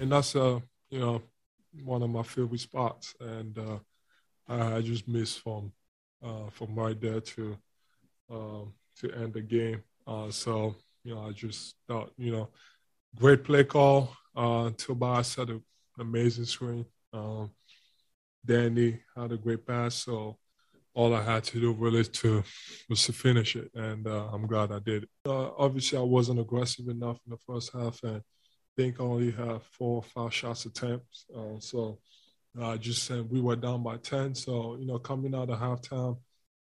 And that's uh you know one of my favorite spots. And uh i, just missed from uh from right there to um to end the game. Uh so you know i just thought you know great play call. Uh tobias had an amazing screen. Um danny had a great pass. So all i had to do really to was to finish it. And uh, i'm glad i did uh, obviously i wasn't aggressive enough in the first half. And think I only have four or five shots attempts. Uh, so uh, just said we were down by ten. So you know, coming out of halftime,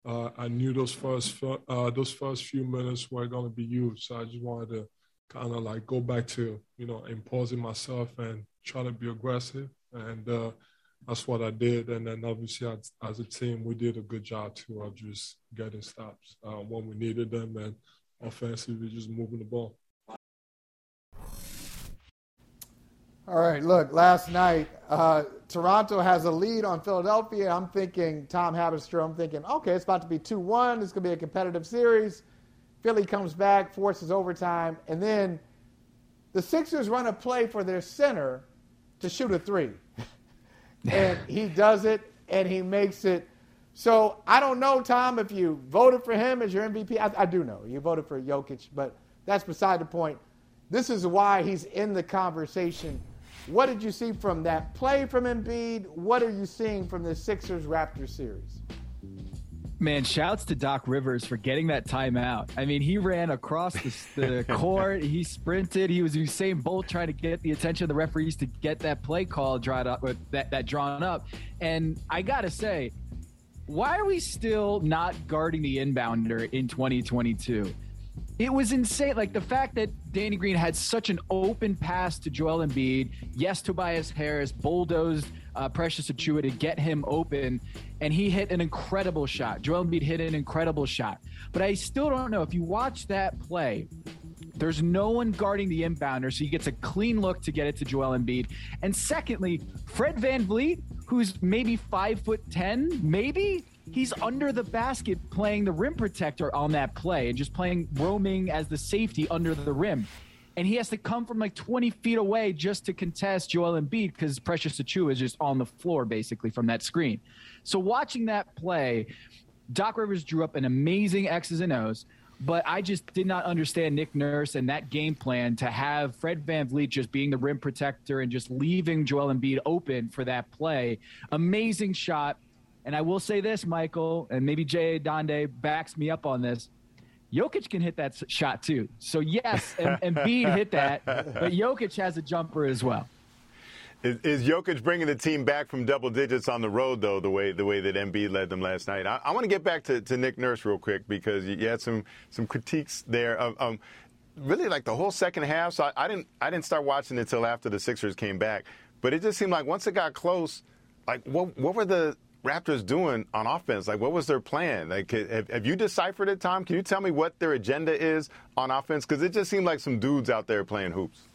uh, I knew those first uh, those first few minutes were going to be huge. So I just wanted to kind of like go back to you know imposing myself and try to be aggressive, and uh, that's what I did. And then obviously as, as a team, we did a good job too of just getting stops uh, when we needed them, and offensively just moving the ball. All right, look, last night, uh, Toronto has a lead on Philadelphia. I'm thinking, Tom Haberstroh, I'm thinking, okay, it's about to be 2 1. It's going to be a competitive series. Philly comes back, forces overtime, and then the Sixers run a play for their center to shoot a three. and he does it, and he makes it. So I don't know, Tom, if you voted for him as your MVP. I, I do know you voted for Jokic, but that's beside the point. this is why he's in the conversation. What did you see from that play from Embiid? What are you seeing from the Sixers Raptors series? Man, shouts to Doc Rivers for getting that timeout. I mean, he ran across the, the court, he sprinted, he was Usain Bolt trying to get the attention of the referees to get that play call drawn up, that, that drawn up. And I got to say, why are we still not guarding the inbounder in 2022? It was insane. Like the fact that Danny Green had such an open pass to Joel Embiid. Yes, Tobias Harris bulldozed uh, Precious Achiuwa to get him open, and he hit an incredible shot. Joel Embiid hit an incredible shot. But I still don't know if you watch that play. There's no one guarding the inbounder, so he gets a clean look to get it to Joel Embiid. And secondly, Fred Van VanVleet, who's maybe five foot ten, maybe he's under the basket playing the rim protector on that play and just playing roaming as the safety under the rim. And he has to come from like 20 feet away just to contest Joel Embiid because Precious Achiuwa is just on the floor basically from that screen. So watching that play, Doc Rivers drew up an amazing X's and O's. But I just did not understand Nick Nurse and that game plan to have Fred Van VanVleet just being the rim protector and just leaving Joel Embiid open for that play. Amazing shot and I will say this, Michael, and maybe Jay Adande backs me up on this. Jokic can hit that shot too. So yes, and, Embiid hit that, but Jokic has a jumper as well. Is, is Jokic bringing the team back from double digits on the road, though, the way the way that Embiid led them last night? I, I want to get back to, to Nick Nurse real quick because you, you had some some critiques there. um, really, like the whole second half. So I, I didn't I didn't start watching until after the Sixers came back. But it just seemed like once it got close, like what what were the Raptors doing on offense? Like, what was their plan? Like, have, have, you deciphered it, Tom? Can you tell me what their agenda is on offense? Because it just seemed like some dudes out there playing hoops.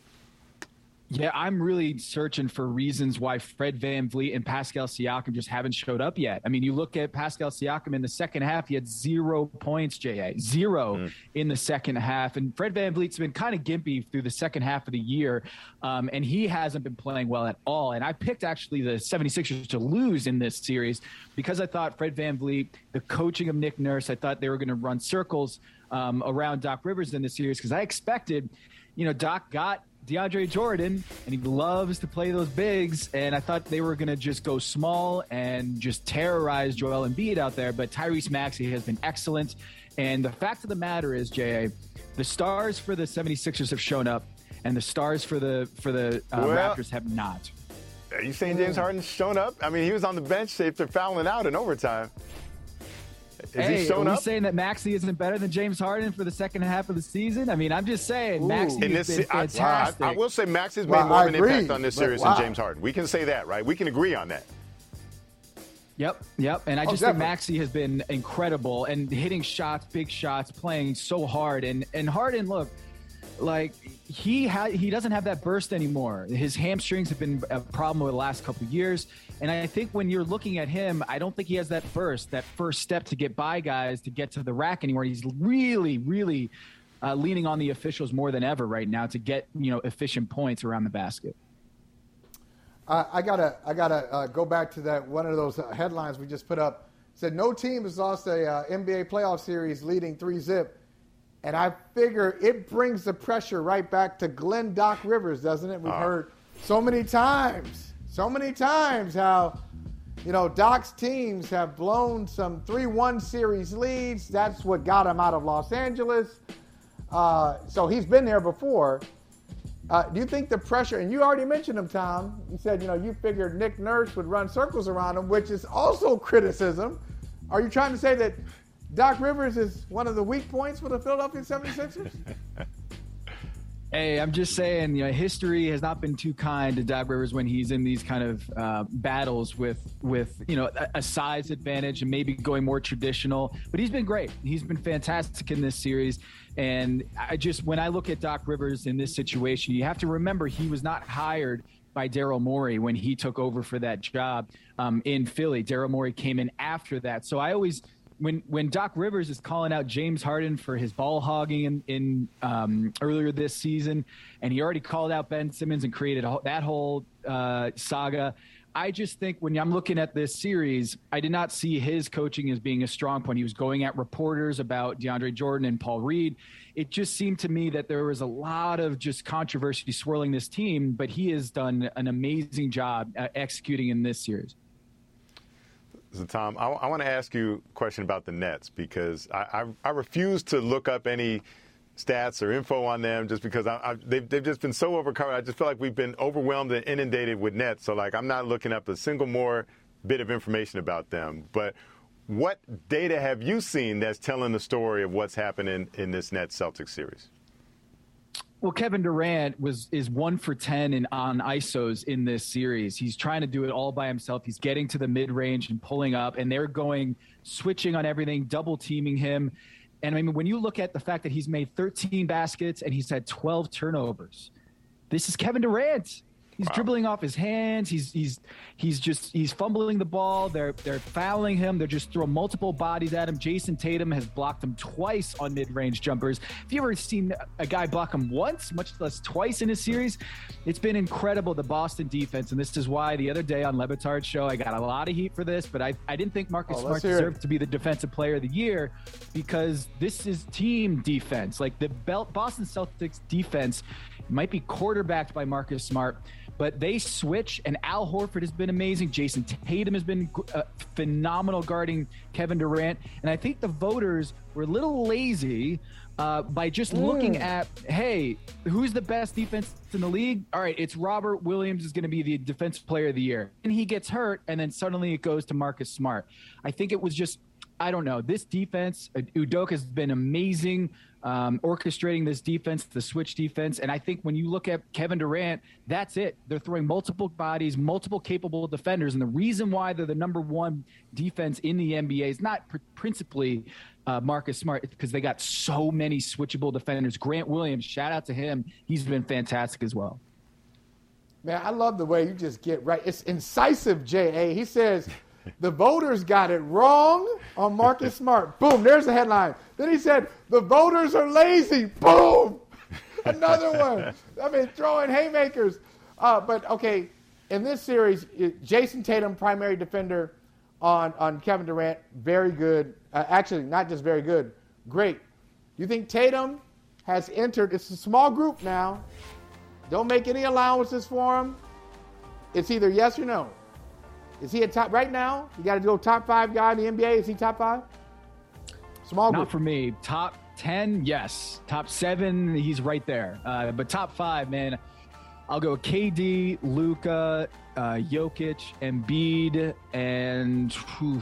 Yeah, I'm really searching for reasons why Fred VanVleet and Pascal Siakam just haven't showed up yet. I mean, you look at Pascal Siakam in the second half, he had zero points, JA, zero mm. in the second half. And Fred VanVleet's been kind of gimpy through the second half of the year, um, and he hasn't been playing well at all. And I picked actually the 76ers to lose in this series because I thought Fred VanVleet, the coaching of Nick Nurse, I thought they were going to run circles um, around Doc Rivers in this series because I expected, you know, Doc got DeAndre Jordan, and he loves to play those bigs. And I thought they were going to just go small and just terrorize Joel Embiid out there. But Tyrese Maxey has been excellent. And the fact of the matter is, JA, the stars for the 76ers have shown up, and the stars for the for the uh, well, Raptors have not. Are you saying James Harden's shown up? I mean, he was on the bench after fouling out in overtime. Is hey, he showing are we saying that Maxey isn't better than James Harden for the second half of the season? I mean, I'm just saying Maxey has been fantastic. I, I, will say Maxey's made well, more of an impact on this series wow. than James Harden. We can say that, right? We can agree on that. Yep, yep. And I oh, just oh, think Maxey has been incredible and hitting shots, big shots, playing so hard. And and Harden, look, like he ha- he doesn't have that burst anymore. His hamstrings have been a problem over the last couple years, and I think when you're looking at him, I don't think he has that burst, that first step to get by guys to get to the rack anymore. He's really, really uh, leaning on the officials more than ever right now to get you know efficient points around the basket. Uh, I gotta I gotta uh, go back to that one of those headlines we just put up. It said no team has lost a uh, NBA playoff series leading three zip and I figure it brings the pressure right back to Glenn Doc Rivers, doesn't it? We've uh. heard so many times, so many times how, you know, Doc's teams have blown some 3 1 series leads. That's what got him out of Los Angeles. Uh, so he's been there before. Uh, do you think the pressure, and you already mentioned him, Tom, you said, you know, you figured Nick Nurse would run circles around him, which is also criticism. Are you trying to say that Doc Rivers is one of the weak points for the Philadelphia 76ers? Hey, I'm just saying, you know, history has not been too kind to Doc Rivers when he's in these kind of uh, battles with, with you know, a, a, size advantage and maybe going more traditional. But he's been great. He's been fantastic in this series. And I just, when I look at Doc Rivers in this situation, you have to remember he was not hired by Daryl Morey when he took over for that job um, in Philly. Daryl Morey came in after that. So I always when when Doc Rivers is calling out James Harden for his ball hogging in, in um, earlier this season, and he already called out Ben Simmons and created that whole uh, saga. I just think when I'm looking at this series, I did not see his coaching as being a strong point. He was going at reporters about DeAndre Jordan and Paul Reed. It just seemed to me that there was a lot of just controversy swirling this team, but he has done an amazing job executing in this series. So, Tom, I, I want to ask you a question about the Nets because I, I, I refuse to look up any stats or info on them just because they've, they've just been so overcovered. I just feel like we've been overwhelmed and inundated with Nets. So, like, I'm not looking up a single more bit of information about them. But what data have you seen that's telling the story of what's happening in this Nets Celtics series? Well, Kevin Durant was is one for ten in on ISOs in this series. He's trying to do it all by himself. He's getting to the mid range and pulling up, and they're going switching on everything, double teaming him. And I mean, when you look at the fact that he's made 13 baskets and he's had 12 turnovers, this is Kevin Durant. He's wow. dribbling off his hands. He's he's he's just he's fumbling the ball. They're they're fouling him. They're just throwing multiple bodies at him. Jayson Tatum has blocked him twice on mid-range jumpers. Have you ever seen a guy block him once, much less twice in a series? It's been incredible the Boston defense, and this is why the other day on Le Batard's show I got a lot of heat for this, but I I didn't think Marcus oh, Smart deserved to be the defensive player of the year because this is team defense. Like the Boston Celtics defense might be quarterbacked by Marcus Smart but they switch, and Al Horford has been amazing. Jayson Tatum has been uh, phenomenal guarding Kevin Durant. And I think the voters were a little lazy uh, by just mm. looking at, hey, who's the best defense in the league? All right, it's Robert Williams is going to be the defensive player of the year. And he gets hurt, and then suddenly it goes to Marcus Smart. I think it was just, I don't know. This defense, uh, Udoka has been amazing um, orchestrating this defense, the switch defense. And I think when you look at Kevin Durant, that's it. They're throwing multiple bodies, multiple capable defenders. And the reason why they're the number one defense in the NBA is not pr- principally uh, Marcus Smart because they got so many switchable defenders. Grant Williams, shout out to him. He's been fantastic as well. Man, I love the way you just get right. It's incisive, J.A. He says, the voters got it wrong on Marcus Smart. Boom, there's the headline. Then he said, the voters are lazy. Boom, another one. I mean, throwing haymakers. Uh, but okay, in this series, Jayson Tatum, primary defender on, on Kevin Durant, very good. Uh, actually, not just very good, great. You think Tatum has entered, it's a small group now. Don't make any allowances for him. It's either yes or no. Is he a top right now? You got to go top five guy in the NBA. Is he top five? Small group. Not for me. Top ten, yes. Top seven, he's right there. Uh, but top five, man, I'll go KD, Luka, uh, Jokic, Embiid, and whew,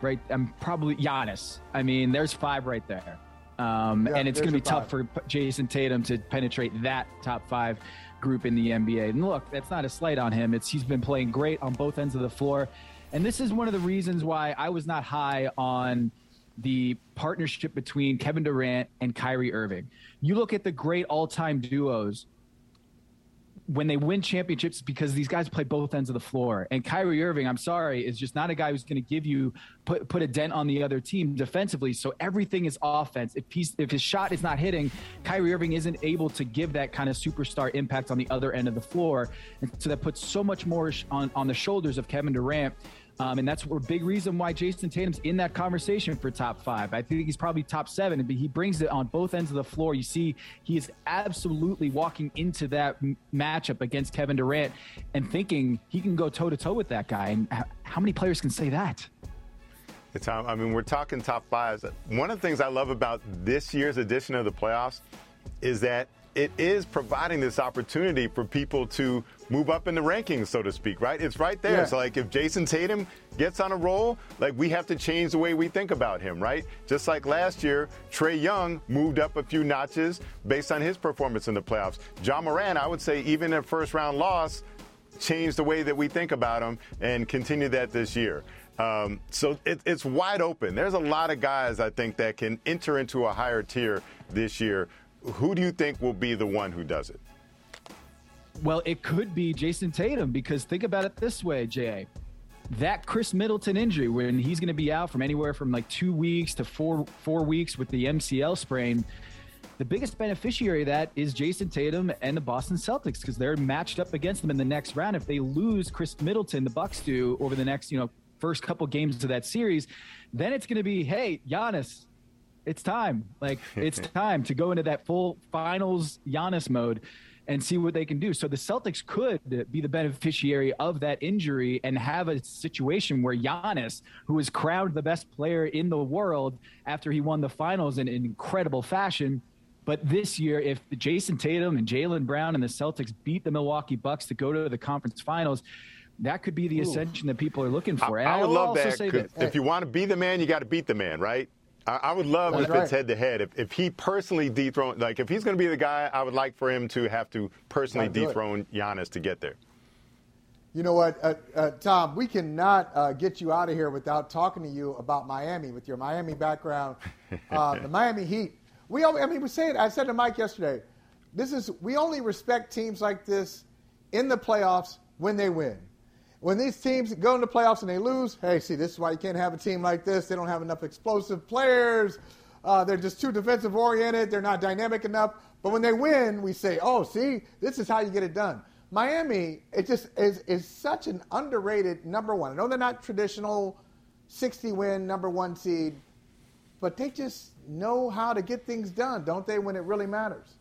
right. I'm probably Giannis. I mean, there's five right there. Um, yeah, and it's going to be tough for Jayson Tatum to penetrate that top five group in the NBA. And look, that's not a slight on him. It's he's been playing great on both ends of the floor. And this is one of the reasons why I was not high on the partnership between Kevin Durant and Kyrie Irving. You look at the great all-time duos when they win championships because these guys play both ends of the floor. And Kyrie Irving, I'm sorry, is just not a guy who's going to give you put put a dent on the other team defensively. So everything is offense. If he's if his shot is not hitting, Kyrie Irving isn't able to give that kind of superstar impact on the other end of the floor. And so that puts so much more on on the shoulders of Kevin Durant. Um, and that's a big reason why Jayson Tatum's in that conversation for top five. I think he's probably top seven, but he brings it on both ends of the floor. You see, he is absolutely walking into that m- matchup against Kevin Durant and thinking he can go toe to toe with that guy. And h- how many players can say that? Tom, I mean, we're talking top fives. One of the things I love about this year's edition of the playoffs is that it is providing this opportunity for people to move up in the rankings, so to speak, right? It's right there. Yeah. So, like, if Jayson Tatum gets on a roll, like, we have to change the way we think about him, right? Just like last year, Trae Young moved up a few notches based on his performance in the playoffs. Ja Morant, I would say, even a first round loss, changed the way that we think about him and continue that this year. Um, so it, it's wide open. There's a lot of guys I think that can enter into a higher tier this year who do you think will be the one who does it? Well, it could be Jayson Tatum because think about it this way, Jay. That Khris Middleton injury, when he's going to be out from anywhere from like two weeks to four four weeks with the MCL sprain, the biggest beneficiary of that is Jayson Tatum and the Boston Celtics because they're matched up against them in the next round. If they lose Khris Middleton, the Bucks do over the next, you know, first couple games of that series, then it's going to be, hey, Giannis, it's time. Like it's time to go into that full finals Giannis mode and see what they can do. So the Celtics could be the beneficiary of that injury and have a situation where Giannis, who is crowned the best player in the world after he won the finals in, in incredible fashion, but this year, if Jayson Tatum and Jaylen Brown and the Celtics beat the Milwaukee Bucks to go to the conference finals, that could be the ascension that people are looking for. I, I, would love that, that, If you want to be the man, you got to beat the man, right? I, I would love That's if right. it's head to head. If, if he personally dethrone, like if he's going to be the guy, I would like for him to have to personally dethrone it. Giannis to get there. You know what, uh, uh, Tom? We cannot uh, get you out of here without talking to you about Miami with your Miami background, uh, the Miami Heat. We, I mean, we say it. I said to Mike yesterday. This is we only respect teams like this in the playoffs when they win. When these teams go into playoffs and they lose, hey, see, this is why you can't have a team like this. They don't have enough explosive players. Uh, they're just too defensive oriented. They're not dynamic enough. But when they win, we say, oh, see, this is how you get it done. Miami, it just is, is such an underrated number one. I know they're not traditional 60 win number one seed, but they just know how to get things done, don't they, when it really matters?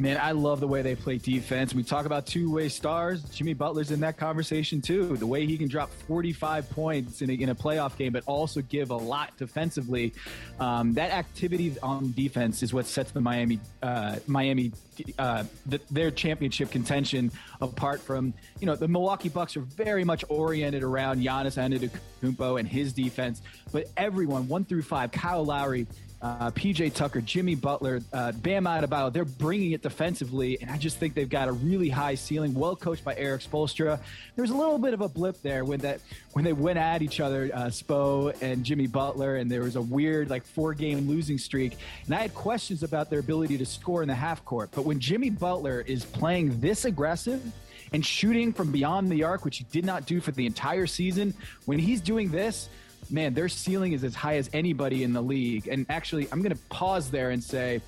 Man, I love the way they play defense. We talk about two way stars. Jimmy Butler's in that conversation too. The way he can drop 45 points in a, in a playoff game, but also give a lot defensively. Um, that activity on defense is what sets the Miami uh, Miami uh, the, their championship contention apart from you know the Milwaukee Bucks are very much oriented around Giannis Antetokounmpo and his defense, but everyone one through five, Kyle Lowry, uh, PJ Tucker, Jimmy Butler, uh, Bam Adebayo, they're bringing it defensively, and I just think they've got a really high ceiling. Well coached by Erik Spoelstra. There was a little bit of a blip there when that when they went at each other, uh, Spo and Jimmy Butler, and there was a weird like four game losing streak. And I had questions about their ability to score in the half court. But when Jimmy Butler is playing this aggressive and shooting from beyond the arc, which he did not do for the entire season, when he's doing this man, their ceiling is as high as anybody in the league. And actually, I'm going to pause there and say,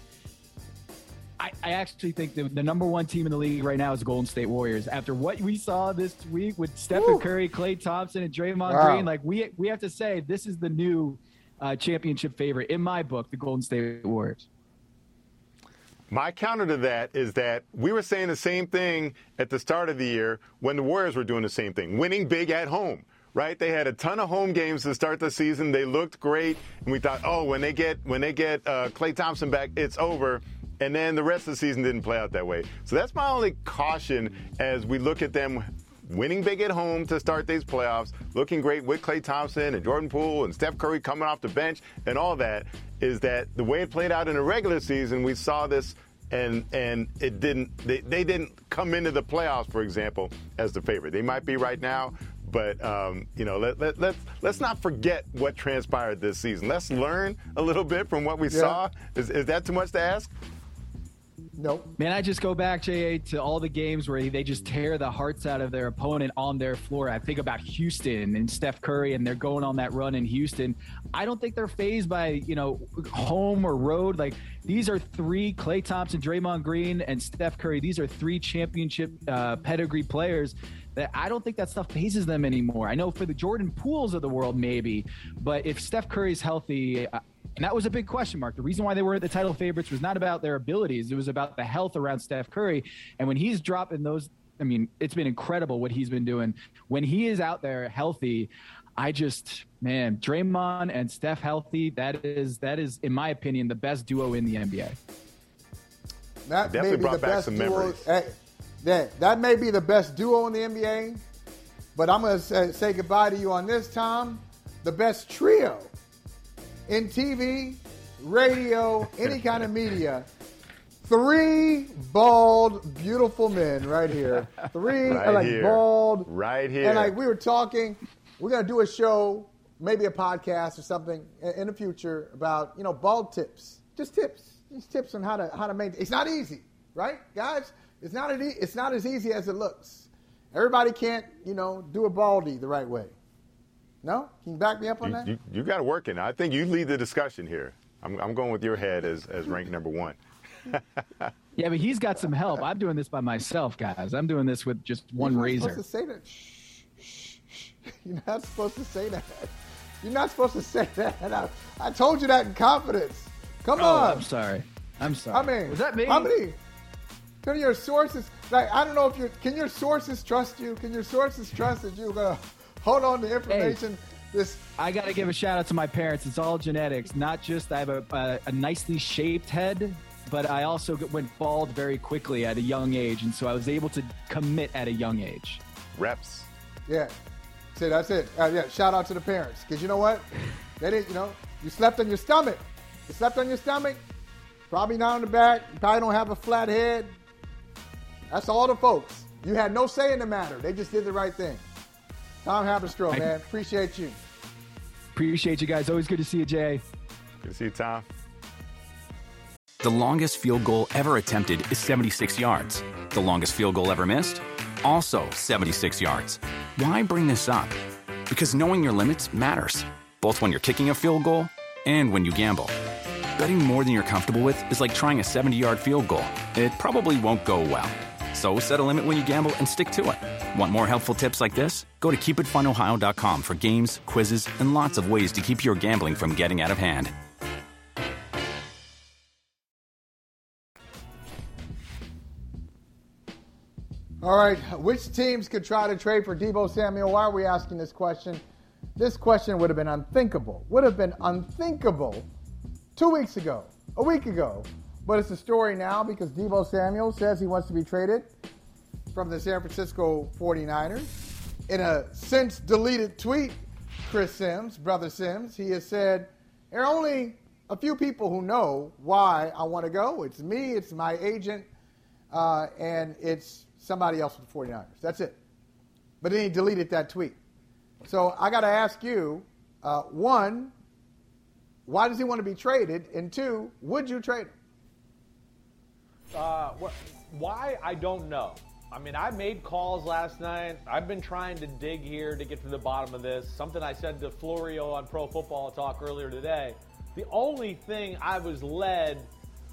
I, I actually think the, the, number one team in the league right now is the Golden State Warriors. After what we saw this week with Stephen Curry, Klay Thompson, and Draymond wow. Green, like we we have to say this is the new uh, championship favorite in my book, the Golden State Warriors. My counter to that is that we were saying the same thing at the start of the year when the Warriors were doing the same thing, winning big at home right? They had a ton of home games to start the season. They looked great, and we thought, oh, when they get when they get uh, Klay Thompson back, it's over. And then the rest of the season didn't play out that way. So that's my only caution as we look at them winning big at home to start these playoffs, looking great with Klay Thompson and Jordan Poole and Steph Curry coming off the bench and all that, is that the way it played out in the regular season, we saw this and and it didn't they, they didn't come into the playoffs, for example, as the favorite. They might be right now, but um, you know, let, let, let's let's not forget what transpired this season. Let's learn a little bit from what we yeah. saw. Is, is that too much to ask? Nope. Man, I just go back, JA, to all the games where they just tear the hearts out of their opponent on their floor. I think about Houston and Steph Curry, and they're going on that run in Houston. I don't think they're fazed by, you know, home or road. Like, these are three Klay Thompson, Draymond Green, and Steph Curry. These are three championship uh, pedigree players that I don't think that stuff fazes them anymore. I know for the Jordan Pooles of the world, maybe, but if Steph Curry's healthy, uh, and that was a big question mark. The reason why they were the title favorites was not about their abilities; it was about the health around Steph Curry. And when he's dropping those, I mean, it's been incredible what he's been doing. When he is out there healthy, I just man, Draymond and Steph healthy. That is that is, in my opinion, the best duo in the NBA. That definitely brought back some duo. memories. Hey, that that may be the best duo in the NBA, but I'm going to say, say goodbye to you on this time. The best trio in TV, radio, any kind of media. Three bald, beautiful men right here. Three right like here. bald. Right here. And like we were talking, we're gonna do a show, maybe a podcast or something in the future about you know bald tips. Just tips, just tips on how to how to maintain. It's not easy, right, guys? It's not, it's not as easy as it looks. Everybody can't, you know, do a baldy the right way. No? Can you back me up on you, that? You, you got to work in. I think you lead the discussion here. I'm, I'm going with your head as, as ranked number one. yeah, but he's got some help. I'm doing this by myself, guys. I'm doing this with just one You're razor. Supposed to say that. Shh, shh, shh. You're not supposed to say that. You're not supposed to say that. I, I told you that in confidence. Come oh, on. I'm sorry. I'm sorry. I mean, was that me? How many? Can your sources like I don't know if you can your sources trust you? Can your sources trust that you're gonna hold on to information? Hey. This I got to give a shout out to my parents. It's all genetics, not just I have a, a, a nicely shaped head, but I also went bald very quickly at a young age, and so I was able to commit at a young age. Reps. Yeah. See, that's it. Uh, yeah. Shout out to the parents, because you know what? They didn't. You know, you slept on your stomach. You slept on your stomach. Probably not on the back. You probably don't have a flat head. That's all the folks. You had no say in the matter. They just did the right thing. Tom Haberstroh, man. Appreciate you. Appreciate you guys. Always good to see you, Jay. Good to see you, Tom. The longest field goal ever attempted is 76 yards. The longest field goal ever missed? Also 76 yards. Why bring this up? Because knowing your limits matters, both when you're kicking a field goal and when you gamble. Betting more than you're comfortable with is like trying a 70 yard field goal, it probably won't go well. So set a limit when you gamble and stick to it. Want more helpful tips like this? Go to keepitfunohio.com for games, quizzes, and lots of ways to keep your gambling from getting out of hand. All right, which teams could try to trade for Deebo Samuel? Why are we asking this question? This question would have been unthinkable. Would have been unthinkable two weeks ago, a week ago. But it's a story now because Deebo Samuel says he wants to be traded from the San Francisco 49ers. In a since deleted tweet, Chris Simms, brother Simms, he has said, There are only a few people who know why I want to go. It's me, it's my agent, uh, and it's somebody else with the 49ers. That's it. But then he deleted that tweet. So I got to ask you uh, one, why does he want to be traded? And two, would you trade him? Uh, why? I don't know. I mean, I made calls last night. I've been trying to dig here to get to the bottom of this. Something I said to Florio on Pro Football Talk earlier today. The only thing I was led,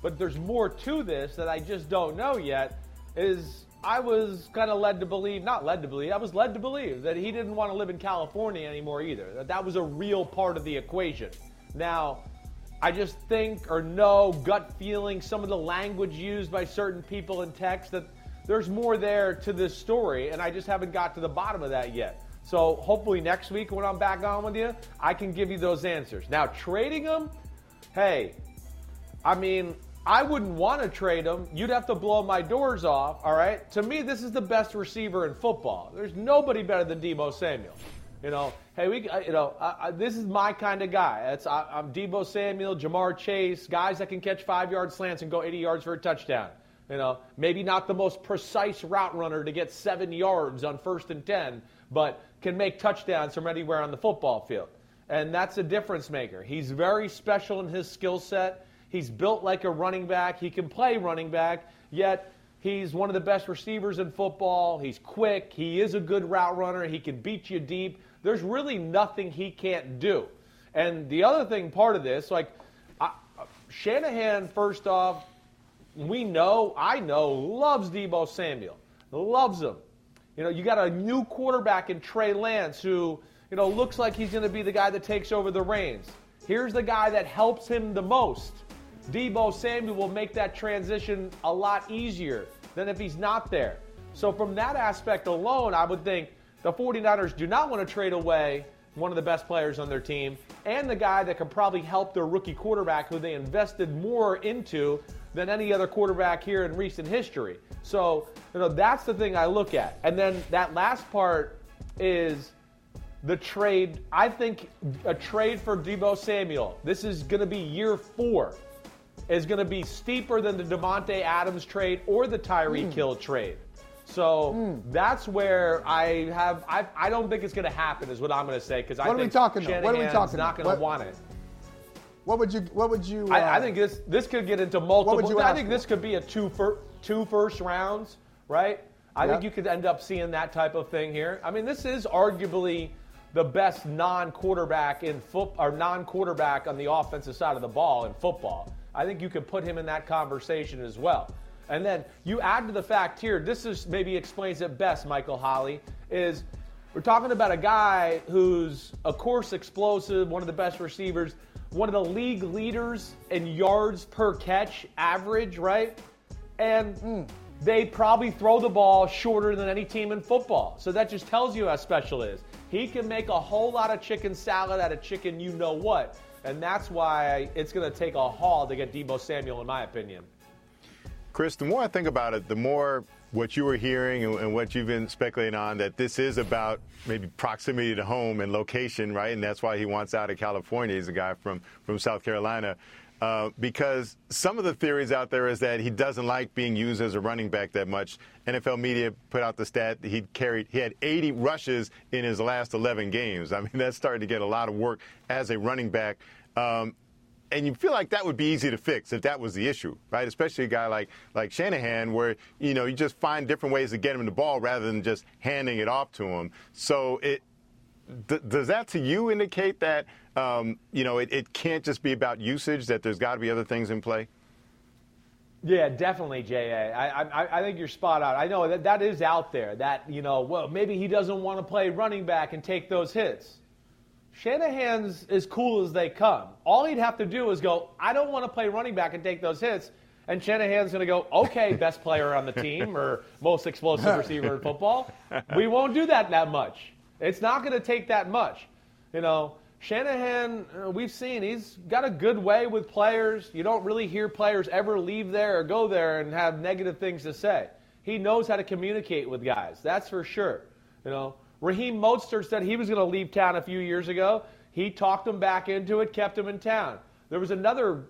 but there's more to this that I just don't know yet, is I was kind of led to believe, not led to believe, I was led to believe that he didn't want to live in California anymore either. That that was a real part of the equation. Now, I just think or know, gut feeling, some of the language used by certain people in text that there's more there to this story, and I just haven't got to the bottom of that yet. So hopefully next week when I'm back on with you, I can give you those answers. Now, trading them, hey, I mean, I wouldn't want to trade him. You'd have to blow my doors off, all right? To me, this is the best receiver in football. There's nobody better than Deebo Samuel. You know, hey, we, you know, I, I, this is my kind of guy. It's, I, am Deebo Samuel, Ja'Marr Chase, guys that can catch five yard slants and go 80 yards for a touchdown. You know, maybe not the most precise route runner to get seven yards on first and 10, but can make touchdowns from anywhere on the football field. And that's a difference maker. He's very special in his skill set. He's built like a running back. He can play running back, yet he's one of the best receivers in football. He's quick. He is a good route runner. He can beat you deep. There's really nothing he can't do. And the other thing, part of this, like I, Shanahan, first off, we know, I know, loves Deebo Samuel, loves him. You know, you got a new quarterback in Trey Lance who, you know, looks like he's going to be the guy that takes over the reins. Here's the guy that helps him the most. Deebo Samuel will make that transition a lot easier than if he's not there. So, from that aspect alone, I would think the 49ers do not want to trade away one of the best players on their team and the guy that could probably help their rookie quarterback who they invested more into than any other quarterback here in recent history. So, you know, that's the thing I look at. And then that last part is the trade. I think a trade for Deebo Samuel. This is going to be year four. Is going to be steeper than the Davante Adams trade or the Tyreek mm. Hill trade. So mm. that's where I have. I, I don't think it's going to happen. Is what I'm going to say because I what think are we talking Shanahan's What are we talking not going to want it. What would you? What would you? Uh, I, I, uh, think this this could get into multiple. I think for? this could be a two fir, two first rounds, right? I yep. think you could end up seeing that type of thing here. I mean, this is arguably the best non-quarterback in foot or non-quarterback on the offensive side of the ball in football. I think you could put him in that conversation as well. And then you add to the fact here, this is maybe explains it best, Michael Holley, is we're talking about a guy who's a course explosive, one of the best receivers, one of the league leaders in yards per catch average, right? And mm, they probably throw the ball shorter than any team in football. So that just tells you how special it is. He can make a whole lot of chicken salad out of chicken you know what. And that's why it's going to take a haul to get Deebo Samuel, in my opinion. Chris, the more I think about it, the more what you were hearing and, and, what you've been speculating on that this is about maybe proximity to home and location, right? And that's why he wants out of California. He's a guy from from South Carolina. Uh, because some of the theories out there is that he doesn't like being used as a running back that much. NFL media put out the stat that he carried he had 80 rushes in his last 11 games. I mean, that's starting to get a lot of work as a running back. Um, and you feel like that would be easy to fix if that was the issue, right? Especially a guy like like Shanahan, where you know you just find different ways to get him the ball rather than just handing it off to him. So it does that to you indicate that um, you know it, it can't just be about usage; that there's got to be other things in play. Yeah, definitely, Ja. I, I, I think you're spot on. I know that that is out there. That you know, well, maybe he doesn't want to play running back and take those hits. Shanahan's as cool as they come. All he'd have to do is go, I don't want to play running back and take those hits. And Shanahan's going to go, okay, best player on the team or most explosive receiver in football. We won't do that that much. It's not going to take that much. You know, Shanahan, uh, we've seen he's got a good way with players. You don't really hear players ever leave there or go there and have negative things to say. He knows how to communicate with guys. That's for sure. You know, Raheem Mostert said he was going to leave town a few years ago. He talked him back into it, kept him in town. There was another,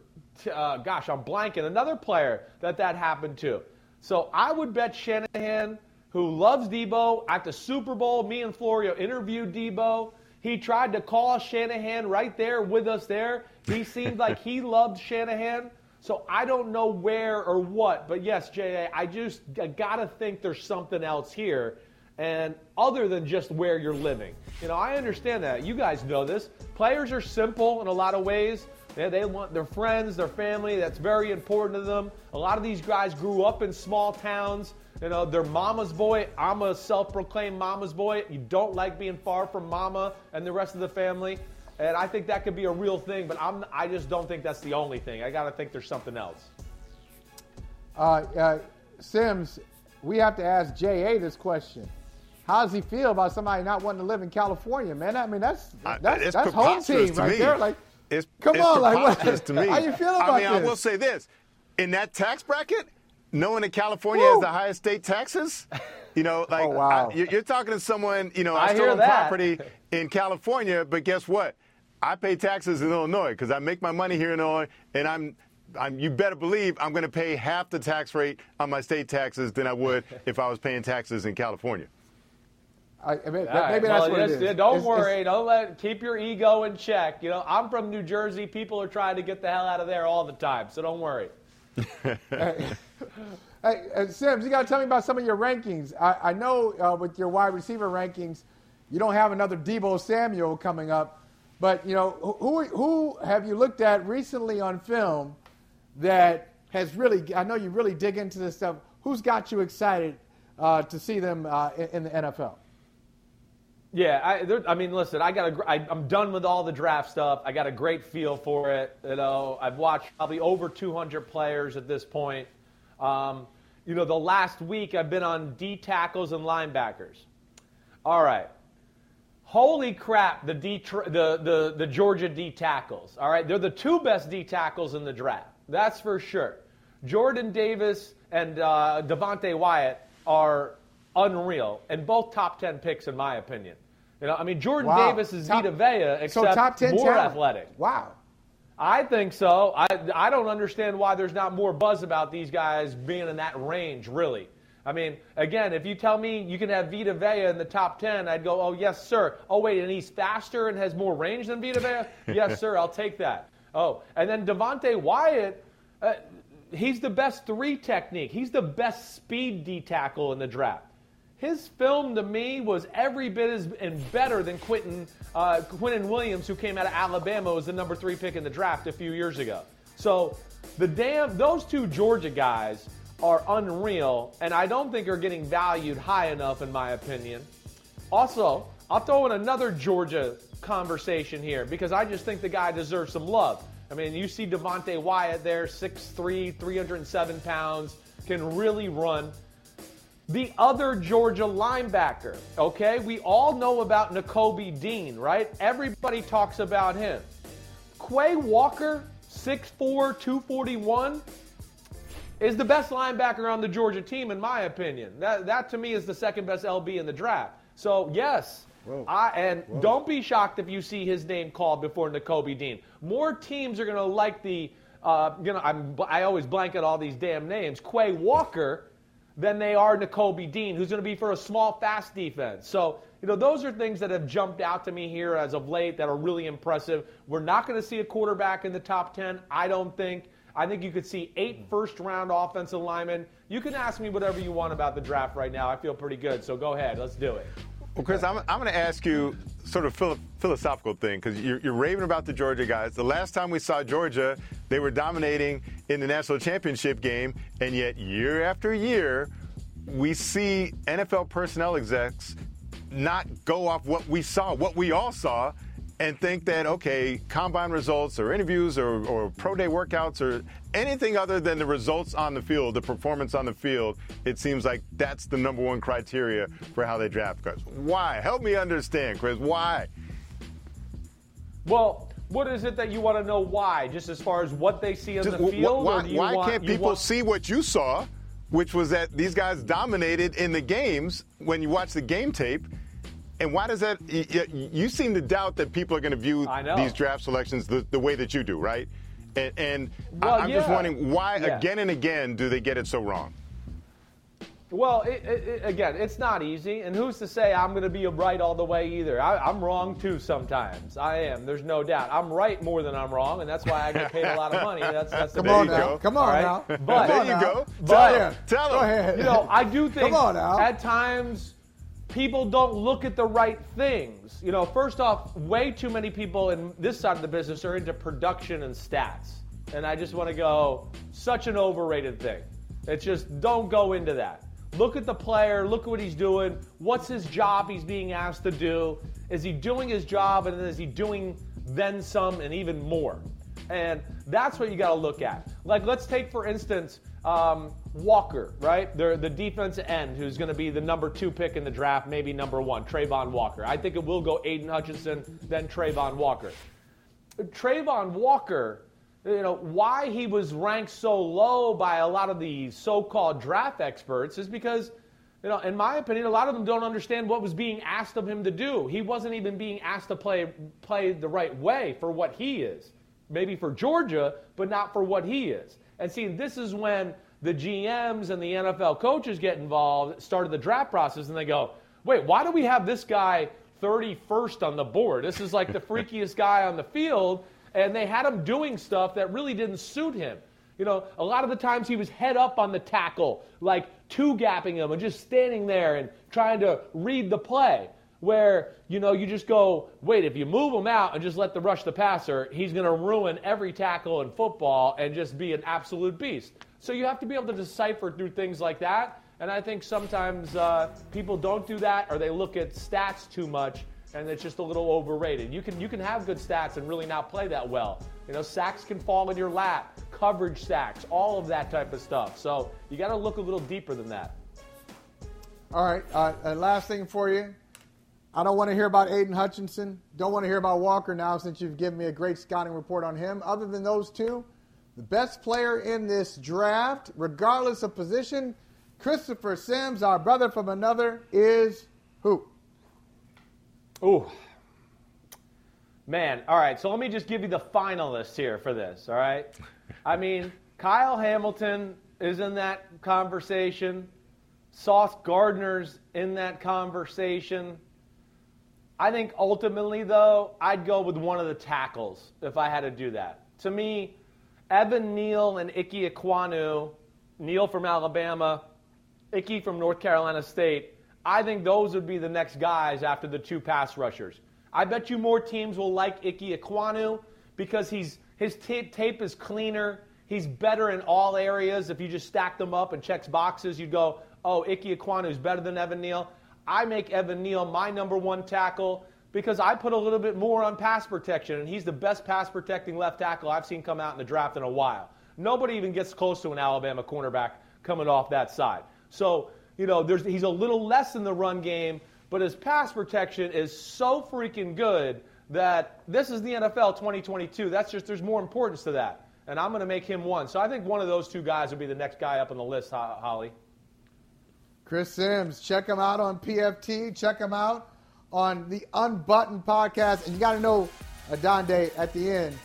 uh, gosh, I'm blanking, another player that that happened to. So I would bet Shanahan, who loves Deebo, at the Super Bowl, me and Florio interviewed Deebo. He tried to call Shanahan right there with us there. He seemed like he loved Shanahan. So I don't know where or what, but yes, J.A., I just got to think there's something else here and other than just where you're living. You know, I understand that. You guys know this. Players are simple in a lot of ways. They, they want their friends, their family. That's very important to them. A lot of these guys grew up in small towns. You know, they're mama's boy. I'm a self-proclaimed mama's boy. You don't like being far from mama and the rest of the family. And I think that could be a real thing, but I'm, I just don't think that's the only thing. I got to think there's something else. Uh, uh, Simms, we have to ask J.A. this question. How does he feel about somebody not wanting to live in California, man? I mean, that's that's, that's home team right me. there. Like, it's, come it's on, like, what, to me. How you feel about I mean, this? I will say this: in that tax bracket, knowing that California Woo. has the highest state taxes, you know, like oh, wow. I, you're talking to someone, you know, I, I own property in California, but guess what? I pay taxes in Illinois because I make my money here in Illinois, and I'm I'm, you better believe I'm going to pay half the tax rate on my state taxes than I would if I was paying taxes in California. I, I mean, right. maybe that's well, what it is. Don't it's, worry. It's, don't let keep your ego in check. You know, I'm from New Jersey. People are trying to get the hell out of there all the time, so don't worry. hey, hey, Simms, you got to tell me about some of your rankings. I, I know uh, with your wide receiver rankings, you don't have another Deebo Samuel coming up, but you know who who have you looked at recently on film that has really? I know you really dig into this stuff. Who's got you excited uh, to see them uh, in, in the NFL? Yeah, I, I mean, listen, I got a, I, I'm done with all the draft stuff. I got a great feel for it. You know, I've watched probably over 200 players at this point. Um, you know, the last week I've been on D tackles and linebackers. All right. Holy crap, the, D, the, the, the Georgia D tackles. All right, they're the two best D tackles in the draft. That's for sure. Jordan Davis and uh, Devonte Wyatt are unreal, and both top 10 picks, in my opinion. You know, I mean, Jordan wow. Davis is top, Vita Vea, except so top 10 more talent. athletic. Wow. I think so. I, I don't understand why there's not more buzz about these guys being in that range, really. I mean, again, if you tell me you can have Vita Vea in the top 10, I'd go, oh, yes, sir. Oh, wait, and he's faster and has more range than Vita Vea? yes, sir, I'll take that. Oh, and then Devonte Wyatt, uh, he's the best three technique. He's the best speed D tackle in the draft. His film to me was every bit as and better than Quentin uh, Quinnen Williams, who came out of Alabama, was the number three pick in the draft a few years ago. So the damn those two Georgia guys are unreal, and I don't think are getting valued high enough, in my opinion. Also, I'll throw in another Georgia conversation here because I just think the guy deserves some love. I mean, you see Devonte Wyatt there, 6'3, 307 pounds, can really run. The other Georgia linebacker, okay? We all know about Nakobe Dean, right? Everybody talks about him. Quay Walker, 6'4, 241, is the best linebacker on the Georgia team, in my opinion. That, that to me is the second best LB in the draft. So, yes, I, and Whoa. don't be shocked if you see his name called before Nakobe Dean. More teams are going to like the, uh, you know, I'm, I always blanket all these damn names, Quay Walker, than they are Nakobe Dean, who's going to be for a small, fast defense. So, you know, those are things that have jumped out to me here as of late that are really impressive. We're not going to see a quarterback in the top 10, I don't think. I think you could see eight mm-hmm. first round offensive linemen. You can ask me whatever you want about the draft right now. I feel pretty good. So go ahead. Let's do it. Well, Chris, I'm, I'm going to ask you sort of philo- philosophical thing because you're, you're raving about the Georgia guys. The last time we saw Georgia, they were dominating in the national championship game, and yet year after year, we see NFL personnel execs not go off what we saw, what we all saw, and think that, okay, combine results or interviews or, or, pro day workouts or anything other than the results on the field, the performance on the field, it seems like that's the number one criteria for how they draft guys. Why? Help me understand, Chris. Why? Well, what is it that you want to know why? Just as far as what they see on Just, the field? Why, why want, can't people want... see what you saw, which was that these guys dominated in the games when you watch the game tape? And why does that? You seem to doubt that people are going to view these draft selections the, the, way that you do, right? And, and well, I'm yeah. just wondering why yeah. again and again do they get it so wrong? Well, it, it, again, it's not easy, and who's to say I'm going to be right all the way either? I, am wrong too sometimes. I am. There's no doubt. I'm right more than I'm wrong, and that's why I get paid a lot of money. That's that's the Come on now. Go. Come on right? now. But there you go. But, tell him. Tell him. Go ahead. You know, I do think at times people don't look at the right things. You know, first off, way too many people in this side of the business are into production and stats. And I just want to go, such an overrated thing. It's just don't go into that. Look at the player, look at what he's doing. What's his job he's being asked to do? Is he doing his job and is he doing then some and even more? And that's what you got to look at. Like, let's take, for instance, um, Walker, right? The, the defensive end who's going to be the number two pick in the draft, maybe number one, Travon Walker. I think it will go Aidan Hutchinson, then Travon Walker. Travon Walker, you know, why he was ranked so low by a lot of the so called draft experts is because, you know, in my opinion, a lot of them don't understand what was being asked of him to do. He wasn't even being asked to play, play the right way for what he is. Maybe for Georgia, but not for what he is. And see, this is when the GMs and the NFL coaches get involved, started the draft process, and they go, wait, why do we have this guy 31st on the board? This is like the freakiest guy on the field. And they had him doing stuff that really didn't suit him. You know, a lot of the times he was head up on the tackle, like two gapping him and just standing there and trying to read the play. Where, you know, you just go, wait, if you move him out and just let the rush the passer, he's going to ruin every tackle in football and just be an absolute beast. So you have to be able to decipher through things like that. And I think sometimes uh, people don't do that or they look at stats too much and it's just a little overrated. You can, you can have good stats and really not play that well. You know, sacks can fall in your lap, coverage sacks, all of that type of stuff. So you got to look a little deeper than that. All right. Uh, last thing for you. I don't want to hear about Aidan Hutchinson. Don't want to hear about Walker now since you've given me a great scouting report on him. Other than those two, the best player in this draft, regardless of position, Christopher Simms, our brother from another, is who? Ooh. Man, all right, so let me just give you the finalists here for this, all right? I mean, Kyle Hamilton is in that conversation. Sauce Gardner's in that conversation. I think ultimately, though, I'd go with one of the tackles if I had to do that. To me, Evan Neal and Ike Ekwonu, Neal from Alabama, Ickey from North Carolina State. I think those would be the next guys after the two pass rushers. I bet you more teams will like Ike Ekwonu because he's his tape, tape is cleaner. He's better in all areas. If you just stack them up and checks boxes, you'd go, oh, Ike Ekwonu is better than Evan Neal. I make Evan Neal my number one tackle because I put a little bit more on pass protection, and he's the best pass protecting left tackle I've seen come out in the draft in a while. Nobody even gets close to an Alabama cornerback coming off that side. So, you know, he's a little less in the run game, but his pass protection is so freaking good that this is the NFL 2022. That's just, there's more importance to that. And I'm going to make him one. So I think one of those two guys will be the next guy up on the list, Holley. Chris Simms, check him out on PFT. Check him out on the Unbuttoned podcast. And you got to know Adande at the end.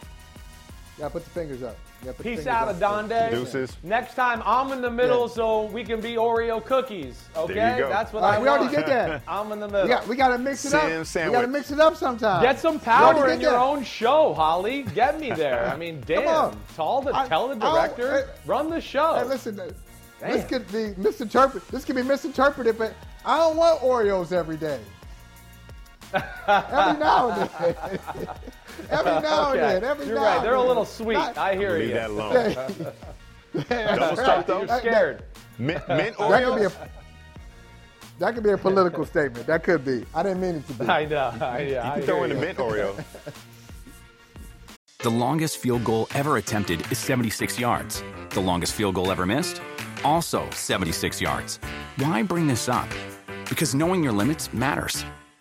You got to put the fingers up. Peace out, Adande. Deuces. Next time, I'm in the middle yeah. so we can be Oreo cookies. Okay, that's what I we want. already did that. I'm in the middle. Yeah, we got to mix it Sam up. Sandwich. We got to mix it up sometime. Get some power in your that. own show, Holley. Get me there. I mean, damn. Tell the I, tell the director, run the show. Hey, listen, uh, this could be misinterpreted. This could be misinterpreted, but I don't want Oreos every day. every now and then. every now okay. and then. Every You're now right. They're a little sweet. Not, I hear leave you. that alone. Double stop though. You're scared. Mint, mint Oreos. That could be a. That could be a political statement. That could be. I didn't mean it to be. I know. I, yeah, you can I throw in the mint Oreo. The longest field goal ever attempted is 76 yards. The longest field goal ever missed? Also 76 yards. Why bring this up? Because knowing your limits matters,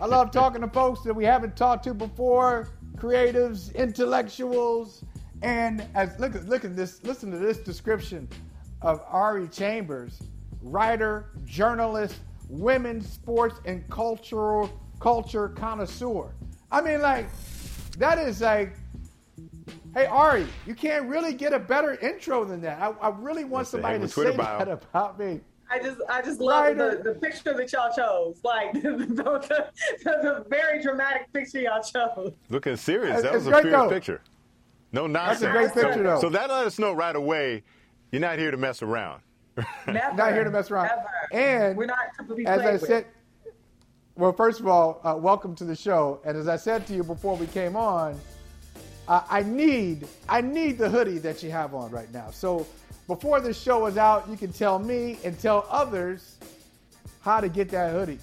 I love talking to folks that we haven't talked to before, creatives, intellectuals, and as look at look at this, listen to this description of Ari Chambers, writer, journalist, women's sports and cultural culture connoisseur. I mean, like, that is like Hey Ari, you can't really get a better intro than that. I, I really want somebody to say bio. that about me. I just, I just love the, the picture that y'all chose. Like the, the, the, very dramatic picture y'all chose. Looking serious. That it's was a serious though. picture. No nonsense. That's a great picture, though. So that let us know right away. You're not here to mess around. Never, not here to mess around. Never. And we're not as I with. said, well, first of all, uh, welcome to the show. And as I said to you before we came on uh, I need I need the hoodie that you have on right now. So before this show is out, you can tell me and tell others how to get that hoodie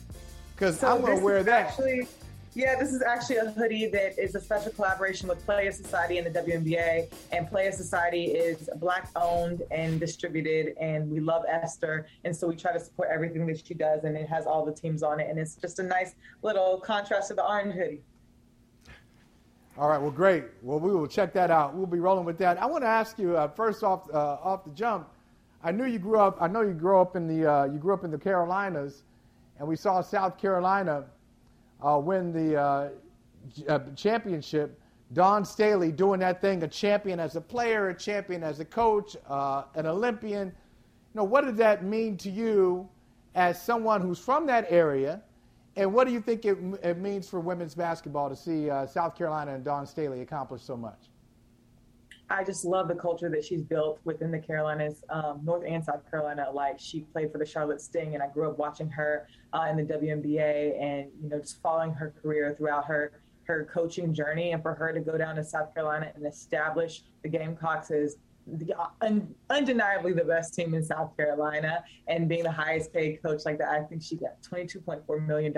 because so I'm gonna wear that. Actually, yeah, this is actually a hoodie that is a special collaboration with Playa Society and the WNBA. And Playa Society is black owned and distributed, and we love Esther. And so we try to support everything that she does, and it has all the teams on it. And it's just a nice little contrast to the orange hoodie. All right, well, great. Well, we will check that out. We'll be rolling with that. I want to ask you uh, first off, uh, off the jump. I knew you grew up. I know you grew up in the uh, you grew up in the Carolinas, and we saw South Carolina uh, win the uh, uh, championship. Dawn Staley doing that thing, a champion as a player, a champion as a coach, an Olympian. You know, what did that mean to you as someone who's from that area? And what do you think it, it means for women's basketball to see uh, South Carolina and Dawn Staley accomplish so much? I just love the culture that she's built within the Carolinas, um, North and South Carolina alike. She played for the Charlotte Sting, and I grew up watching her uh, in the WNBA, and you know, just following her career throughout her her coaching journey, and for her to go down to South Carolina and establish the Gamecocks as un, undeniably the best team in South Carolina and being the highest paid coach like that. I think she got $22.4 million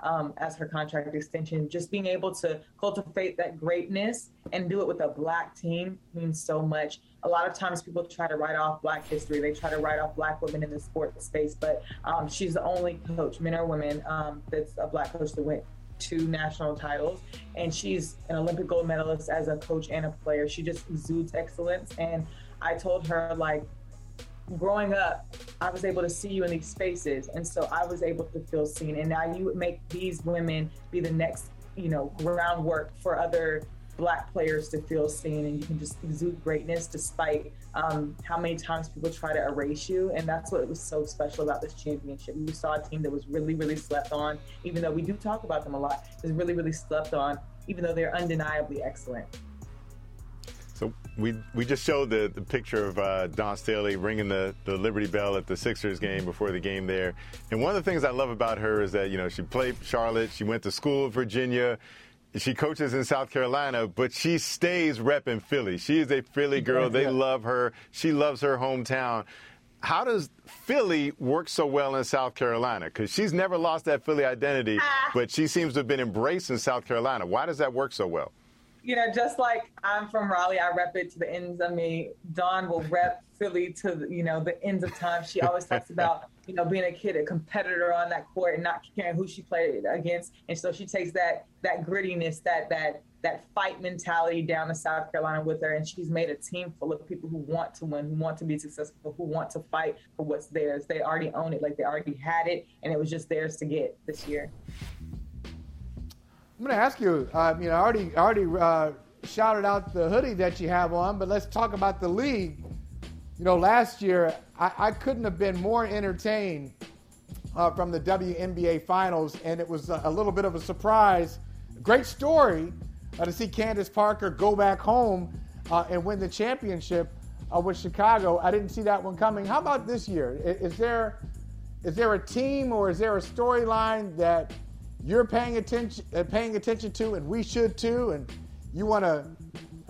um, as her contract extension. Just being able to cultivate that greatness and do it with a black team means so much. A lot of times people try to write off black history. They try to write off black women in the sports space, but um, she's the only coach, men or women, um, that's a black coach that went two national titles, and she's an Olympic gold medalist as a coach and a player. She just exudes excellence. And I told her, like, growing up, I was able to see you in these spaces, and so I was able to feel seen. And now you make these women be the next, you know, groundwork for other black players to feel seen, and you can just exude greatness despite um, how many times people try to erase you. And that's what was so special about this championship. We saw a team that was really, really slept on, even though we do talk about them a lot. Is really, really slept on, even though they're undeniably excellent. So we we just showed the, the picture of uh, Dawn Staley ringing the, the Liberty Bell at the Sixers game before the game there. And one of the things I love about her is that, you know, she played Charlotte, she went to school in Virginia, she coaches in South Carolina, but she stays repping Philly. She is a Philly girl. They love her. She loves her hometown. How does Philly work so well in South Carolina? Because she's never lost that Philly identity, ah. but she seems to have been embraced in South Carolina. Why does that work so well? You know, just like I'm from Raleigh, I rep it to the ends of me. Dawn will rep Philly to the, you know the ends of time. She always talks about you know being a kid, a competitor on that court, and not caring who she played against. And so she takes that that grittiness, that that that fight mentality down to South Carolina with her, and she's made a team full of people who want to win, who want to be successful, who want to fight for what's theirs. They already own it, like they already had it, and it was just theirs to get this year. I'm going to ask you. Uh, you know, I already already uh, shouted out the hoodie that you have on, but let's talk about the league. You know, last year I, I couldn't have been more entertained uh, from the WNBA Finals, and it was a, a, little bit of a surprise. Great story uh, to see Candace Parker go back home uh, and win the championship uh, with Chicago. I didn't see that one coming. How about this year? Is, is there is there a team or is there a storyline that you're paying attention uh, paying attention to, and we should too. And you want to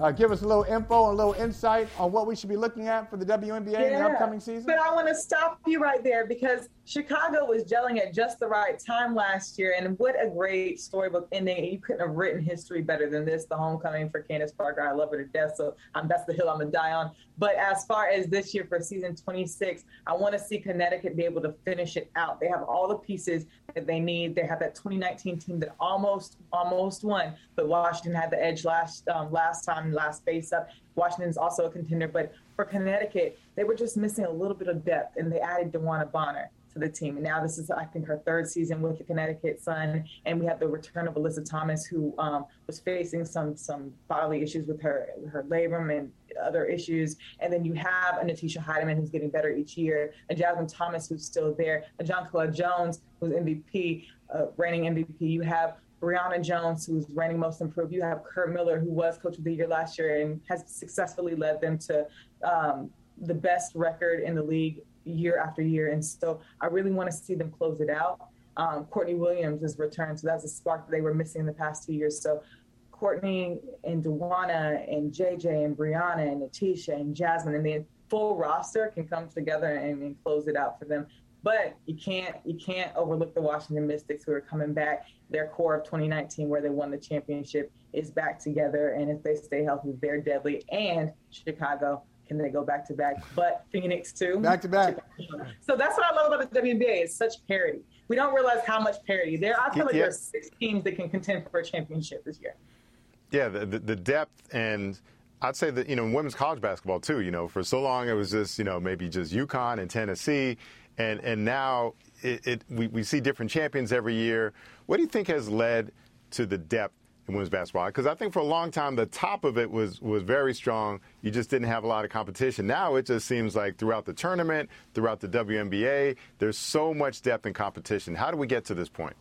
uh, give us a little info and a little insight on what we should be looking at for the WNBA yeah, in the upcoming season? But I want to stop you right there because Chicago was gelling at just the right time last year, and what a great storybook ending! You couldn't have written history better than this. The homecoming for Candace Parker, I love her to death. So um, that's the hill I'm gonna die on. But as far as this year for season 26, I want to see Connecticut be able to finish it out. They have all the pieces that they need. They have that 2019 team that almost almost won, but Washington had the edge last um, last time, last base up. Washington's also a contender, but for Connecticut, they were just missing a little bit of depth, and they added DeWanna Bonner to the team. And now this is, I think, her third season with the Connecticut Sun. And we have the return of Alyssa Thomas, who um, was facing some some bodily issues with her her labrum and other issues. And then you have a Natisha Hiedeman who's getting better each year, a Jasmine Thomas who's still there, a Jonquel Jones who's MVP, uh, reigning MVP. You have Brionna Jones, who's reigning most improved. You have Curt Miller, who was coach of the year last year and has successfully led them to um, the best record in the league year after year. And so I really want to see them close it out. Um, Courtney Williams has returned, so that's a spark that they were missing in the past two years. So Courtney and DeWanna and JJ and Brianna and Natisha and Jasmine and the full roster can come together and, and close it out for them. But you can't you can't overlook the Washington Mystics who are coming back. Their core of 2019, where they won the championship, is back together, and if they stay healthy, they're deadly. And Chicago, can they go back to back? But Phoenix too. Back to back. So that's what I love about the WNBA is such parity. We don't realize how much parity there. I feel like yeah. there's six teams that can contend for a championship this year. Yeah, the, the, the depth and I'd say that you know women's college basketball too. You know, for so long it was just you know maybe just UConn and Tennessee, and and now it, it we, we see different champions every year. What do you think has led to the depth in women's basketball because I think for a long time the top of it was was very strong. You just didn't have a lot of competition. Now it just seems like throughout the tournament, throughout the WNBA, there's so much depth and competition. How do we get to this point?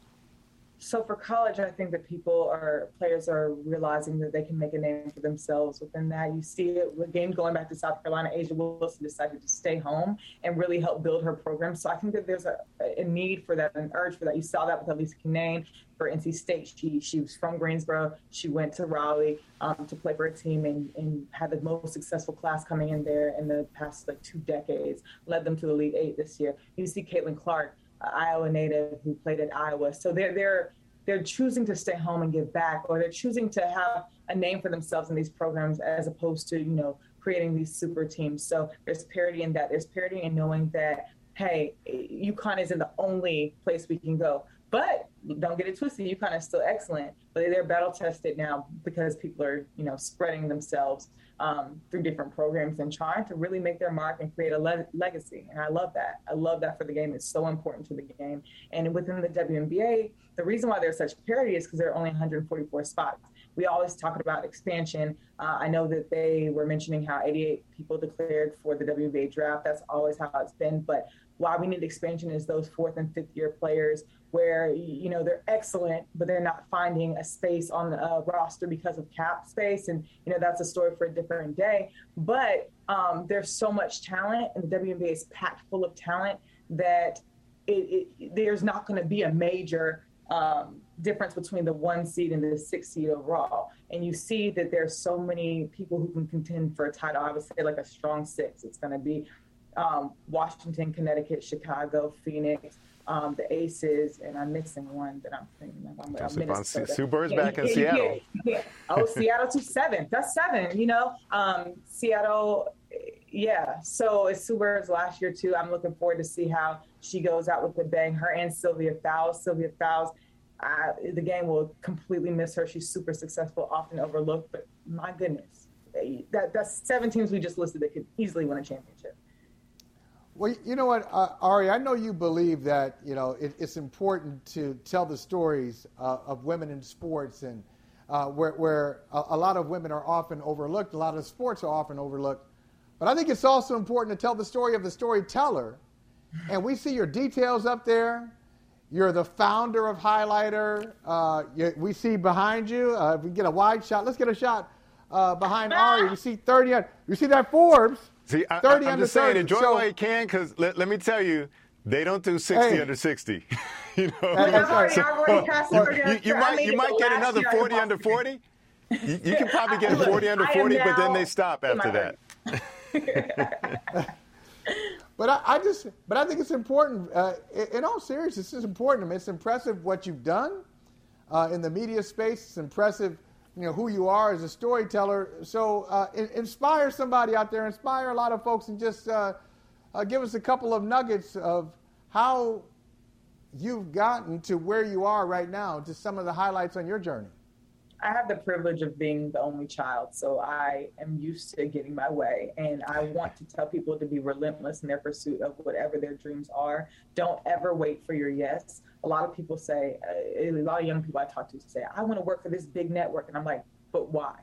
So for college, I think that people are players are realizing that they can make a name for themselves within that. You see it again going back to South Carolina. A'ja Wilson decided to stay home and really help build her program. So I think that there's a, a need for that, an urge for that. You saw that with Elissa Cunane for NC State. She she was from Greensboro. She went to Raleigh um, to play for a team and, and had the most successful class coming in there in the past like two decades. Led them to the Elite Eight this year. You see Caitlin Clark Iowa native who played at Iowa. So they're they're they're choosing to stay home and give back, or they're choosing to have a name for themselves in these programs as opposed to you know creating these super teams. So there's parity in that. There's parity in knowing that hey, UConn isn't the only place we can go. But don't get it twisted. UConn is still excellent, but they're battle tested now because people are, you know, spreading themselves um, through different programs and trying to really make their mark and create a le- legacy. And I love that. I love that for the game. It's so important to the game. And within the WNBA, the reason why there's such parity is because there are only 144 spots. We always talk about expansion. Uh, I know that they were mentioning how 88 people declared for the WNBA draft. That's always how it's been. But why we need expansion is those fourth and fifth year players where you know they're excellent, but they're not finding a space on the uh, roster because of cap space, and you know that's a story for a different day. But um, there's so much talent, and the WNBA is packed full of talent that it, it, there's not going to be a major um, difference between the one seed and the six seed overall. And you see that there's so many people who can contend for a title. I would say like a strong six. It's going to be um, Washington, Connecticut, Chicago, Phoenix um, the Aces, and I'm missing one that I'm thinking of. I'm, I'm Minnesota. Sue Bird's back in Seattle. Yeah, oh, Seattle to seven. That's seven. You know, um, Seattle. Yeah. So it's Sue Bird's last year too. I'm looking forward to see how she goes out with the bang. Her and Sylvia Fowles. Sylvia Fowles. Uh, the game will completely miss her. She's super successful, often overlooked, but my goodness, that that's seven teams we just listed that could easily win a championship. Well, you know what, uh, Ari, I know you believe that you know it, it's important to tell the stories uh, of women in sports, and uh, where, where a, a, lot of women are often overlooked, a lot of sports are often overlooked. But I think it's also important to tell the story of the storyteller, and we see your details up there. You're the founder of HighlightHER. Uh, you, we see behind you. Uh, if we get a wide shot, let's get a shot uh, behind Ari. We see 30. You see that Forbes. See, I, 30 I'm just saying, enjoy so, while you can, because let, let me tell you, they don't do 60 hey. under 60. you know, you, you, might you might get another 40 under 40. You, you, can probably get 40 under 40, but then they stop after that. but I, I, just, but I think it's important. Uh, in all seriousness, it's important. I mean, it's impressive what you've done uh, in the media space. It's impressive you know who you are as a storyteller. So uh, inspire somebody out there, inspire a lot of folks, and just uh, uh, give us a couple of nuggets of how you've gotten to where you are right now. Just some of the highlights on your journey. I have the privilege of being the only child, so I am used to getting my way. And I want to tell people to be relentless in their pursuit of whatever their dreams are. Don't ever wait for your yes a lot of people say, uh, a lot of young people I talk to say, I want to work for this big network. And I'm like, but why?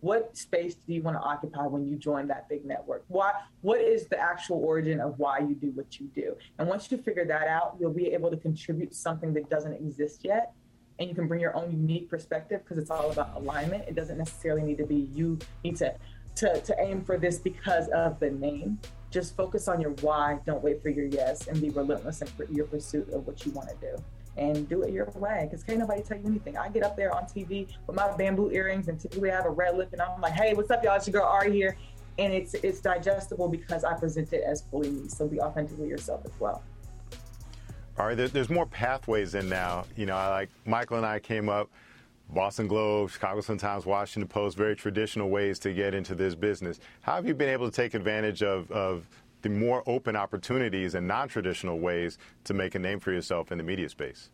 What space do you want to occupy when you join that big network? Why, what is the actual origin of why you do what you do? And once you figure that out, you'll be able to contribute something that doesn't exist yet. And you can bring your own unique perspective because it's all about alignment. It doesn't necessarily need to be you need to, to, to aim for this because of the name just focus on your why. Don't wait for your yes and be relentless in your pursuit of what you want to do. And do it your way because can't nobody tell you anything. I get up there on TV with my bamboo earrings and typically I have a red lip and I'm like, hey, what's up, y'all? It's your girl Ari here. And it's it's digestible because I present it as fully me. So be authentically yourself as well. All right, there's more pathways in now. You know, I, like Michael and I came up Boston Globe, Chicago Sun-Times, Washington Post, very traditional ways to get into this business. How have you been able to take advantage of, of the more open opportunities and non-traditional ways to make a name for yourself in the media space?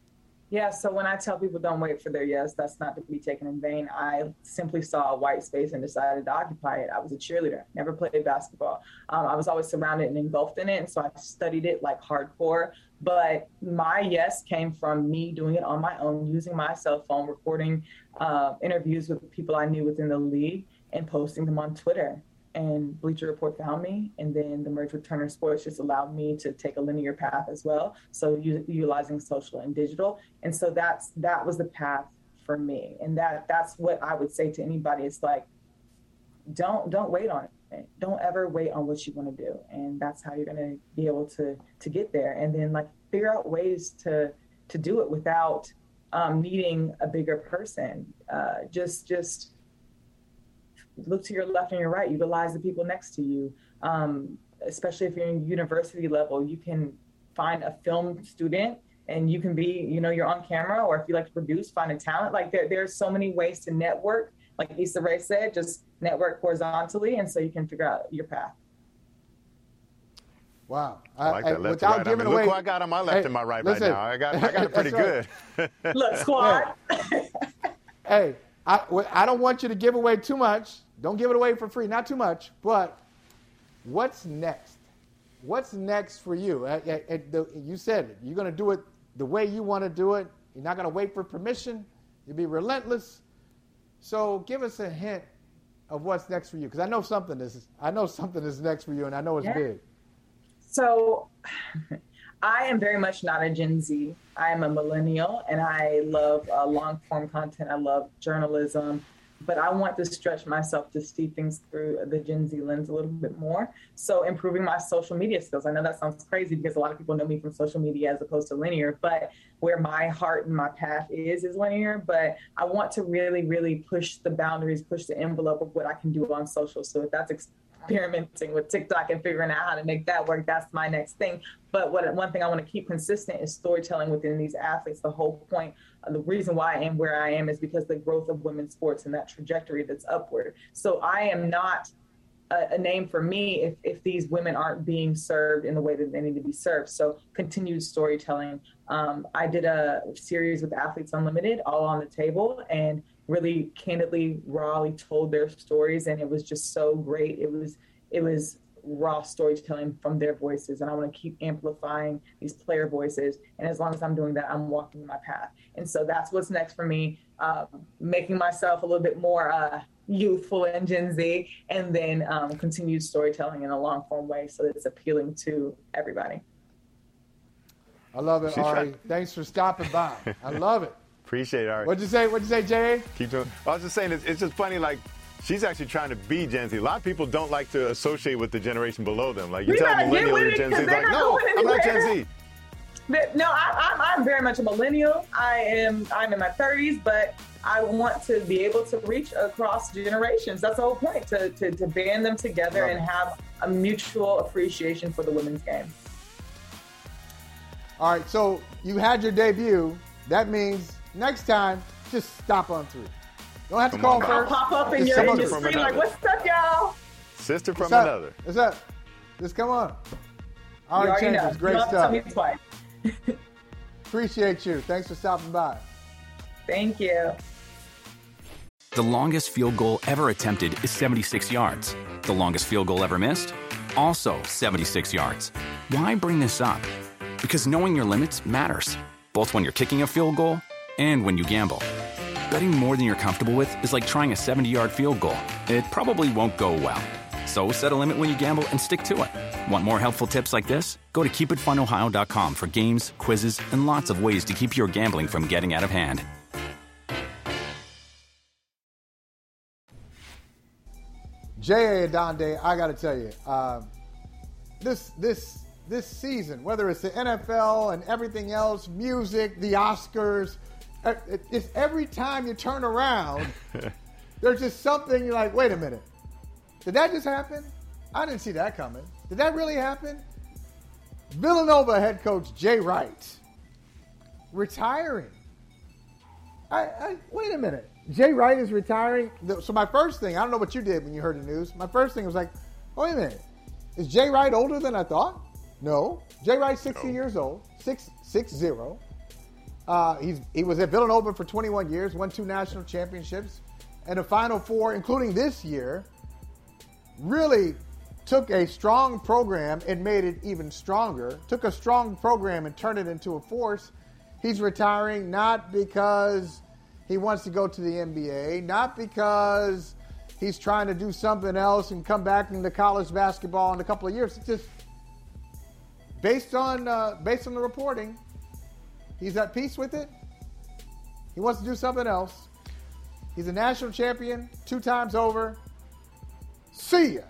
Yeah, so when I tell people don't wait for their yes, that's not to be taken in vain. I simply saw a white space and decided to occupy it. I was a cheerleader, never played basketball. Um, I was always surrounded and engulfed in it, and so I studied it like hardcore. But my yes came from me doing it on my own, using my cell phone, recording uh, interviews with people I knew within the league, and posting them on Twitter and Bleacher Report found me, and then the merge with Turner Sports just allowed me to take a linear path as well. So u- utilizing social and digital, and so that's that was the path for me, and that that's what I would say to anybody. It's like, don't don't wait on it. Don't ever wait on what you want to do, and that's how you're gonna be able to to get there. And then like figure out ways to to do it without um, needing a bigger person. Uh, just just look to your left and your right, utilize the people next to you. Um, especially if you're in university level, you can find a film student and you can be, you know, you're on camera, or if you like to produce, find a talent. Like there, there's so many ways to network. Like Issa Rae said, just network horizontally, and so you can figure out your path. Wow. I like that left to right. I mean, look who I got on my left hey, and my right listen, right now. I got, I got it pretty good. look, squad. hey, I, I don't want you to give away too much. Don't give it away for free. Not too much. But what's next? What's next for you? Uh, uh, uh, you said it. You're going to do it the way you want to do it. You're not going to wait for permission. You'll be relentless. So give us a hint of what's next for you, because I know something is I know something is next for you, and I know it's yeah. big. So, I am very much not a Gen Z. I am a millennial, and I love uh, long form content. I love journalism but I want to stretch myself to see things through the Gen Z lens a little bit more. So improving my social media skills. I know that sounds crazy because a lot of people know me from social media as opposed to linear, but where my heart and my path is is linear. But I want to really, really push the boundaries, push the envelope of what I can do on social. So if that's experimenting with TikTok and figuring out how to make that work. That's my next thing. But what one thing I want to keep consistent is storytelling within these athletes. The whole point, the reason why I am where I am is because the growth of women's sports and that trajectory that's upward. So I am not a, a, name for me if, if these women aren't being served in the way that they need to be served. So continued storytelling. Um, I did a series with Athletes Unlimited, all on the table, and really candidly, rawly told their stories, and it was just so great. It was it was raw storytelling from their voices and i want to keep amplifying these player voices and as long as i'm doing that i'm walking my path and so that's what's next for me um, making myself a little bit more uh, youthful and gen z and then um, continued storytelling in a long form way so that it's appealing to everybody i love it She's ari right. thanks for stopping by i love it Appreciate it, Ari. What'd you say? What'd you say, Jay? Keep doing. I was just saying, it's, it's just funny, like, she's actually trying to be Gen Z. A lot of people don't like to associate with the generation below them. Like, you tell a millennial you're Gen Z, like, no, I'm not Gen Z. No, I, I'm, I'm very much a millennial. I am I'm in my 30s, but I want to be able to reach across generations. That's the whole point to, to, to band them together and have a mutual appreciation for the women's game. All right, so you had your debut. That means Next time, just stop on through. Don't have to Come call first. I'll pop up in your, in your screen like, what's up, y'all? Sister from What's another. What's up? Just come on. All right, Chambers, great you stuff. Me twice. Appreciate you. Thanks for stopping by. Thank you. The longest field goal ever attempted is 76 yards. The longest field goal ever missed? Also 76 yards. Why bring this up? Because knowing your limits matters, both when you're kicking a field goal and when you gamble. Betting more than you're comfortable with is like trying a 70 yard field goal. It probably won't go well. So set a limit when you gamble and stick to it. Want more helpful tips like this? Go to keepitfunohio.com for games, quizzes, and lots of ways to keep your gambling from getting out of hand. J.A. Adande, I got to tell you, uh, this this this season, whether it's the NFL and everything else, music, the Oscars, Uh, it's every time you turn around, there's just something you're like, wait a minute, did that just happen? I didn't see that coming. Did that really happen? Villanova head coach Jay Wright retiring. I, I, wait a minute. Jay Wright is retiring. So my first thing, I don't know what you did when you heard the news. My first thing was like, wait a minute, is Jay Wright older than I thought? No, Jay Wright's 60 no. years old, six six zero. Uh, he's, he was at Villanova for 21 years, won two national championships, and a Final Four, including this year. Really took a strong program and made it even stronger. Took a strong program and turned it into a force. He's retiring not because he wants to go to the NBA, not because he's trying to do something else and come back into college basketball in a couple of years. It's just based on uh, based on the reporting, He's at peace with it. He wants to do something else. He's a national champion two times over. See ya.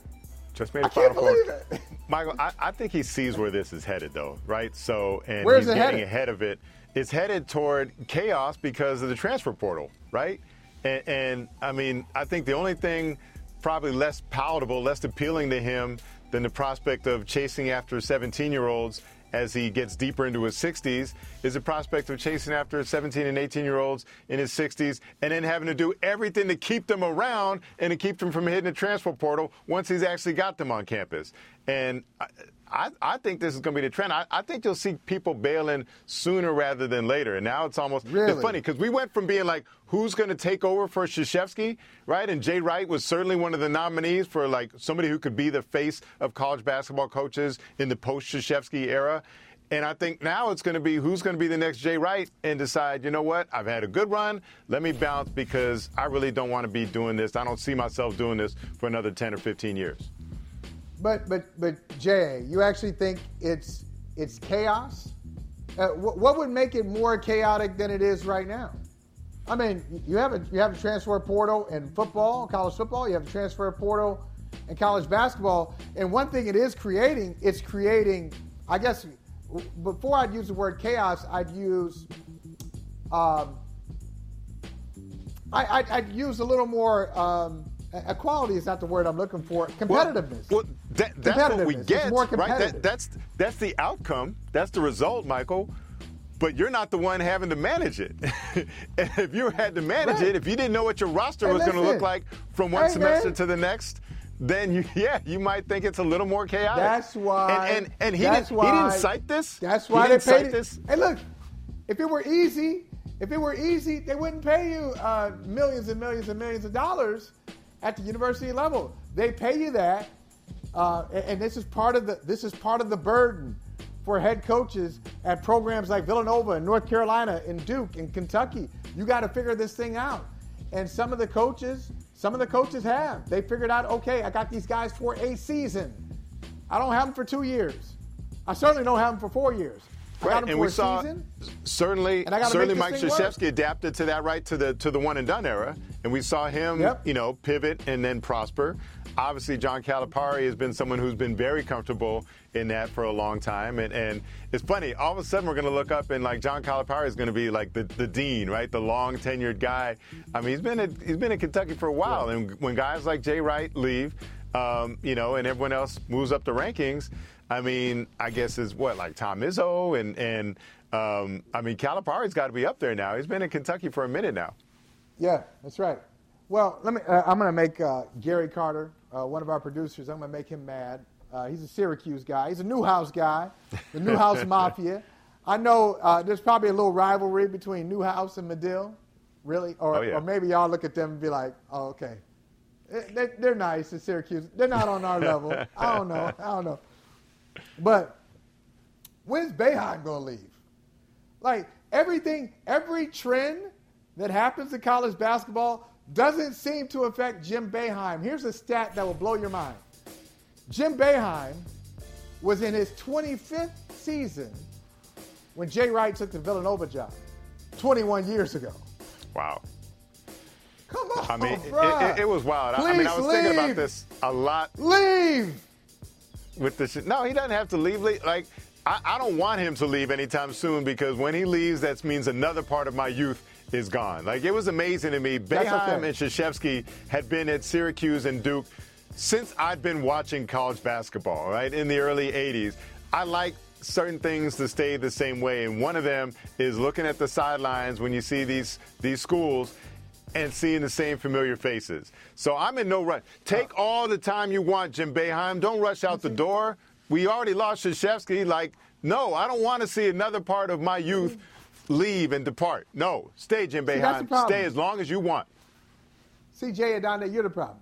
Just made a I final four. Michael, I, I, think he sees where this is headed, though, right? So, and Where's he's getting headed? ahead of it. It's headed toward chaos because of the transfer portal, right? And, and I mean, I think the only thing probably less palatable, less appealing to him than the prospect of chasing after 17 year olds as he gets deeper into his 60s is the prospect of chasing after 17 and 18 year olds in his 60s and then having to do everything to keep them around and to keep them from hitting the transfer portal once he's actually got them on campus. And uh, I, I, think this is going to be the trend. I, I, think you'll see people bailing sooner rather than later. And now it's almost really? it's funny because we went from being like, who's going to take over for Krzyzewski, right? And Jay Wright was certainly one of the nominees for like somebody who could be the face of college basketball coaches in the post Krzyzewski era. And I think now it's going to be who's going to be the next Jay Wright and decide, you know what, I've had a good run. Let me bounce because I really don't want to be doing this. I don't see myself doing this for another 10 or 15 years. But but but Jay, you actually think it's it's chaos? Uh, what, what would make it more chaotic than it is right now? I mean, you have a you have a transfer portal in football, college football. You have a transfer portal in college basketball. And one thing it is creating, it's creating. I guess before I'd use the word chaos, I'd use. Um, I, would use a little more um, equality is not the word I'm looking for. Competitiveness. Well, well that, that's what we get, right? That, that's that's the outcome. That's the result, Michael. But you're not the one having to manage it. if you had to manage right. it, if you didn't know what your roster hey, was going to look like from one hey, semester man. to the next, then you, yeah, you might think it's a little more chaotic. That's why. And and, and he didn't why, he didn't cite this. That's why he they paid it. This. Hey, look, if it were easy, if it were easy, they wouldn't pay you uh, millions and millions and millions of dollars at the university level. They pay you that, uh, and, and this is part of the this is part of the burden for head coaches at programs like Villanova and North Carolina and Duke and Kentucky. You got to figure this thing out. And some of the coaches, some of the coaches have. They figured out, okay, I got these guys for a season. I don't have them for two years. I certainly don't have them for four years. Right, and we saw season, certainly certainly Mike Krzyzewski adapted to that right to the to the one and done era, and we saw him yep. you know pivot and then prosper. Obviously, John Calipari has been someone who's been very comfortable in that for a long time, and and it's funny. All of a sudden, we're going to look up and like John Calipari is going to be like the, the dean, right, the long tenured guy. I mean, he's been at, he's been in Kentucky for a while, yeah. and when guys like Jay Wright leave, um, you know, and everyone else moves up the rankings. I mean, I guess is what like Tom Izzo and and um, I mean Calipari's got to be up there now. He's been in Kentucky for a minute now. Yeah, that's right. Well, let me. Uh, I'm going to make uh, Gary Carter, uh, one of our producers. I'm going to make him mad. Uh, he's a Syracuse guy. He's a Newhouse guy, the Newhouse Mafia. I know uh, there's probably a little rivalry between Newhouse and Medill, really, or, oh, yeah. or maybe y'all look at them and be like, "Oh, okay, they're, they're nice in Syracuse. They're not on our level. I don't know. I don't know." But when's Boeheim going to leave? Like everything, every trend that happens in college basketball doesn't seem to affect Jim Boeheim. Here's a stat that will blow your mind. Jim Boeheim was in his 25th season when Jay Wright took the Villanova job 21 years ago. Wow. Come on, I mean, it, it, it, was wild. Please I, I mean, I was leave. thinking about this a lot. Leave with the no, he doesn't have to leave. Like I, I, don't want him to leave anytime soon because when he leaves, that means another part of my youth is gone. Like it was amazing to me. Boeheim okay. and Krzyzewski had been at Syracuse and Duke since I'd been watching college basketball. Right in the early '80s, I like certain things to stay the same way, and one of them is looking at the sidelines when you see these these schools and seeing the same familiar faces. So I'm in no rush. Take oh. all the time you want, Jim Boeheim. Don't rush out the door. We already lost Krzyzewski. Like, no, I don't want to see another part of my youth leave and depart. No, stay, Jim Boeheim. Stay as long as you want. See, Jay Adande, you're the problem.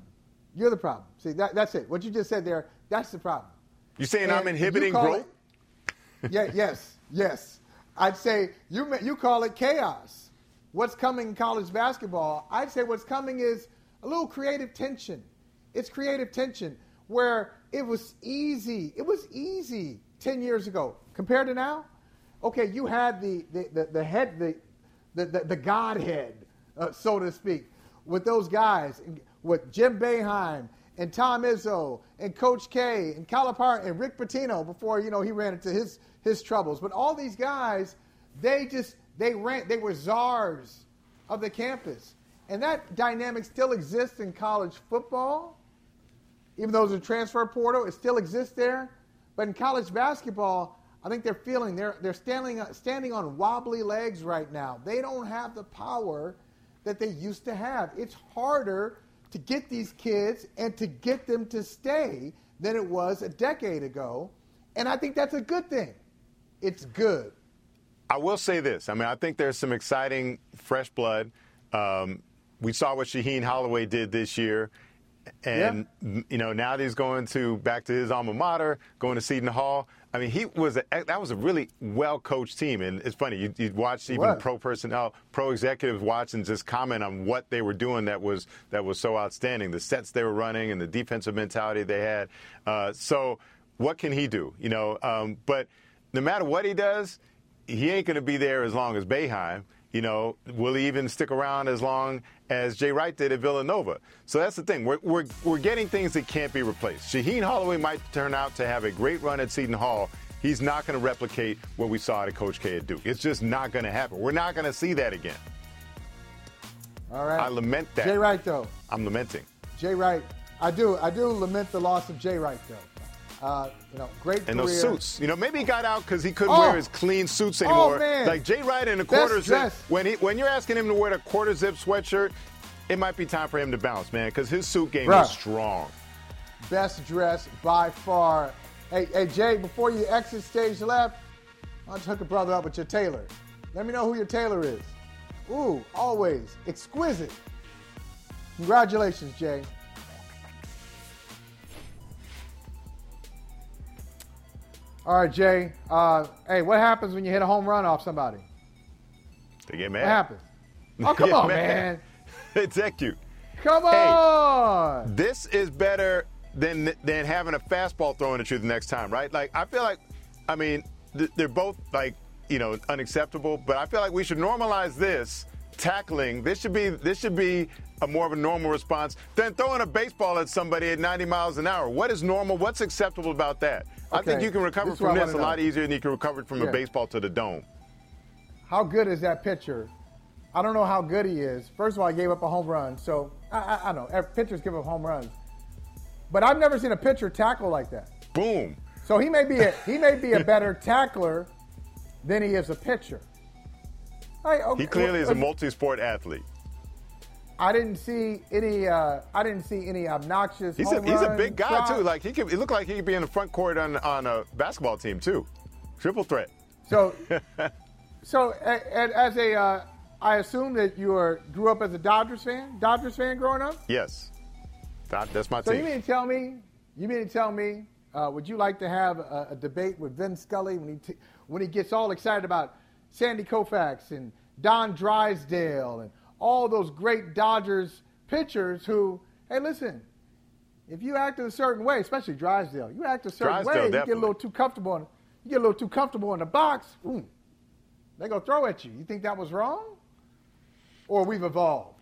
You're the problem. See, that, that's it. What you just said there, that's the problem. You saying and I'm inhibiting growth? It, yeah, yes, yes. I'd say you you call it chaos what's coming in college basketball, I'd say what's coming is a little creative tension. It's creative tension where it was easy. It was easy 10 years ago compared to now. Okay, you had the, the, the, the head, the, the, the, the Godhead, uh, so to speak, with those guys, with Jim Boeheim and Tom Izzo and Coach K and Calipari and Rick Pitino before, you know, he ran into his, his troubles. But all these guys, they just – they ran, they were czars of the campus. And that dynamic still exists in college football. Even though there's a transfer portal, it still exists there. But in college basketball, I think they're feeling they're, they're standing, standing on wobbly legs right now. They don't have the power that they used to have. It's harder to get these kids and to get them to stay than it was a decade ago. And I think that's a good thing. It's good. I will say this. I mean, I think there's some exciting fresh blood. Um, we saw what Shaheen Holloway did this year. And, yeah. you know, now that he's going to back to his alma mater, going to Seton Hall. I mean, he was a, that was a really well coached team, and it's funny you you watch even what? pro personnel, pro executives watch and just comment on what they were doing that was that was so outstanding. The sets they were running and the defensive mentality they had. Uh, so, what can he do? You know, um, but no matter what he does, he ain't going to be there as long as Boeheim. You know, will he even stick around as long as Jay Wright did at Villanova? So that's the thing. We're, we're, we're getting things that can't be replaced. Shaheen Holloway might turn out to have a great run at Seton Hall. He's not going to replicate what we saw at Coach K at Duke. It's just not going to happen. We're not going to see that again. All right. I lament that. Jay Wright, though. I'm lamenting. Jay Wright. I do. I do lament the loss of Jay Wright, though. Uh, you know, great and career. those suits. You know, maybe he got out because he couldn't oh. wear his clean suits anymore. Oh, man. Like Jay Wright in a quarter zip. When he when you're asking him to wear a quarter zip sweatshirt, it might be time for him to bounce, man, because his suit game Bruh. is strong. Best dress by far. Hey, hey, Jay, before you exit stage left, you hook a brother up with your tailor? Let me know who your tailor is. Ooh, always exquisite. Congratulations, Jay. All right, Jay. Uh, hey, what happens when you hit a home run off somebody? They get mad. What happens? Oh, come on, man. it's that cute. Come on. Hey, this is better than than having a fastball thrown at you the next time, right? Like I feel like, I mean, th- they're both like you know unacceptable, but I feel like we should normalize this tackling. This should be this should be a more of a normal response than throwing a baseball at somebody at 90 miles an hour. What is normal? What's acceptable about that? I think you can recover this from this a know. lot easier than you can recover from yeah. a baseball to the dome. How good is that pitcher? I don't know how good he is. First of all, I gave up a home run, so I, I, I know pitchers give up home runs, but I've never seen a pitcher tackle like that. Boom. So he may be a, he may be a better tackler than he is a pitcher. okay, he clearly is a multi-sport athlete. I didn't see any. Uh, I didn't see any obnoxious. He's a he's a big guy too. Like he could. It looked like he could be in the front court on on a basketball team too. Triple threat. So, so and as a, uh, I assume that you are grew up as a Dodgers fan. Dodgers fan growing up. Yes, that, that's my so team. So you mean to tell me? You mean to tell me? Uh, would you like to have a, a debate with Vin Scully when he t- when he gets all excited about Sandy Koufax and Don Drysdale and all those great Dodgers pitchers who, hey, listen, if you act in a certain way, especially Drysdale, you act a certain Drysdale, way, definitely. you get a little too comfortable. In, you get a little too comfortable in the box. Ooh, they're gonna throw at you. You think that was wrong? Or we've evolved.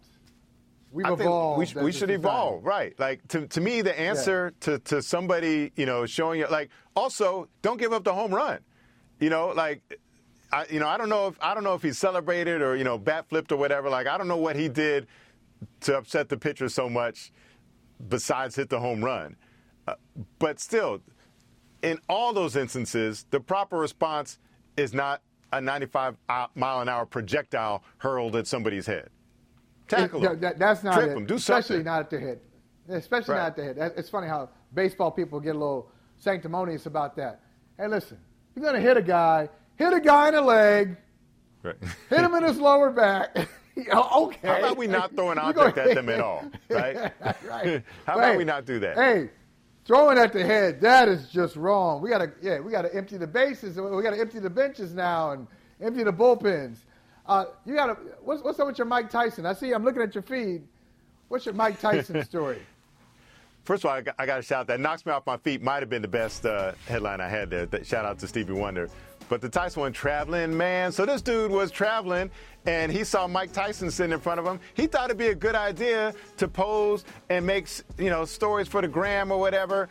We've I evolved. we, we should evolve, right? Like to, to me, the answer yeah. to, to somebody, you know, showing you like also don't give up the home run. You know, like I, you know, I don't know if I don't know if he celebrated or you know bat flipped or whatever. Like I don't know what he did to upset the pitcher so much, besides hit the home run. Uh, but still, in all those instances, the proper response is not a 95 mile an hour projectile hurled at somebody's head. Tackle it, that, that's not Trip it. Them, do especially something. not at the head. Especially right. not at the head. It's funny how baseball people get a little sanctimonious about that. Hey, listen, you're going to hit a guy hit a guy in the leg, right. hit him in his lower back. okay. How about we not throw an object at them at all, right? right. How about hey, we not do that? Hey, throwing at the head, that is just wrong. We gotta, yeah, we gotta empty the bases. We gotta empty the benches now and empty the bullpens. Uh, you gotta. What's, what's up with your Mike Tyson? I see. I'm looking at your feed. What's your Mike Tyson story? First of all, I got, I got, to shout that knocks me off my feet. Might have been the best uh, headline I had there. That, Shout out to Stevie Wonder. But the Tyson one traveling, man. So this dude was traveling and he saw Mike Tyson sitting in front of him. He thought it'd be a good idea to pose and make, you know, stories for the gram or whatever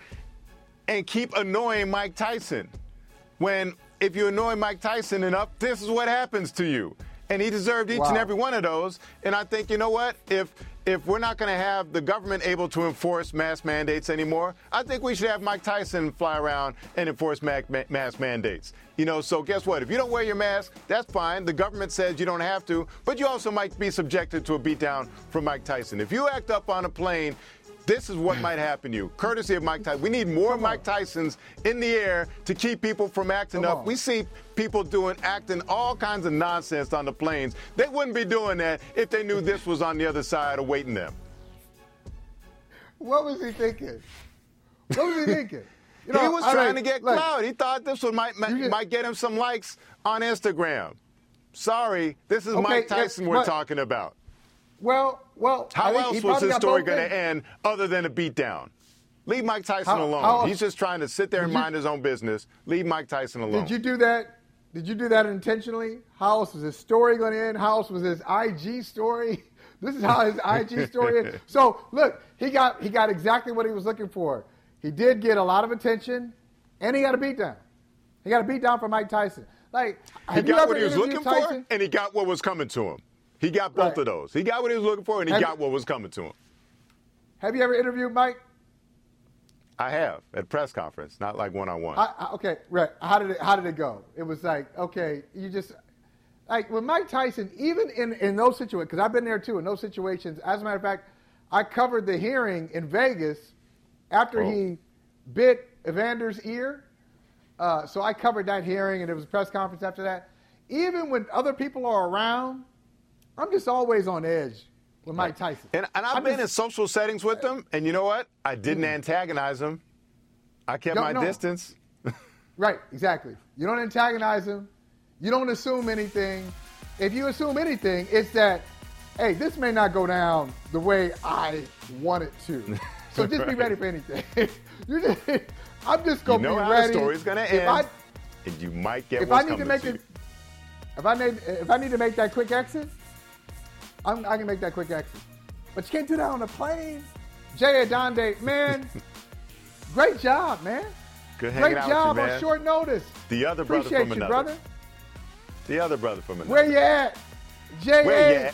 and keep annoying Mike Tyson. When if you annoy Mike Tyson enough, this is what happens to you. And he deserved each wow. and every one of those. And I think, you know what? If if we're not going to have the government able to enforce mask mandates anymore, I think we should have Mike Tyson fly around and enforce mask mandates. You know, so guess what? If you don't wear your mask, that's fine. The government says you don't have to, but you also might be subjected to a beatdown from Mike Tyson. If you act up on a plane This is what might happen to you, courtesy of Mike Tyson. We need more Mike Tysons in the air to keep people from acting Come up. on. We see people doing acting all kinds of nonsense on the planes. They wouldn't be doing that if they knew this was on the other side awaiting them. What was he thinking? What was he thinking? You know, he was all trying right, to get look, clout. He thought this one might might, just- might get him some likes on Instagram. Sorry, this is Okay, Mike Tyson we're but- talking about. Well, well. How else was his story going to end other than a beatdown? Leave Mike Tyson How- alone. how- He's just trying to sit there and you- mind his own business. Leave Mike Tyson alone. Did you do that? Did you do that intentionally? How else was his story going to end? How else was his IG story? This is how his IG story is. So look, he got he got exactly what he was looking for. He did get a lot of attention, and he got a beatdown. He got a beatdown from Mike Tyson. Like he got what he was looking Tyson? for, and he got what was coming to him. He got both Right. of those. He got what he was looking for, and he Have got you- what was coming to him. Have you ever interviewed Mike? I have at press conference, not like one on one. Okay, right. How did it How did it go? It was like, okay, you just like with Mike Tyson, even in in those situations, because I've been there too. In those situations, as a matter of fact, I covered the hearing in Vegas after Oh. he bit Evander's ear. Uh, so I covered that hearing, and it was a press conference after that. Even when other people are around, I'm just always on edge with Mike Tyson. And, and I've I'm been just- in social settings with them, and you know what? I didn't mm. antagonize them. I kept my distance. Right, exactly. You don't antagonize them. You don't assume anything. If you assume anything, it's that, hey, this may not go down the way I want it to. So just be ready for anything. you just, I'm just gonna know be how ready. the story's gonna If end, I- and you might get if I need to make it, if I need, if I need to make that quick exit, I'm, I can make that quick exit. But you can't do that on a plane. Jay Adande, man, great job, man. Good Great out job you, on short notice. The other brother Appreciate from you, another. brother. The other brother from another. Where you at? J.A.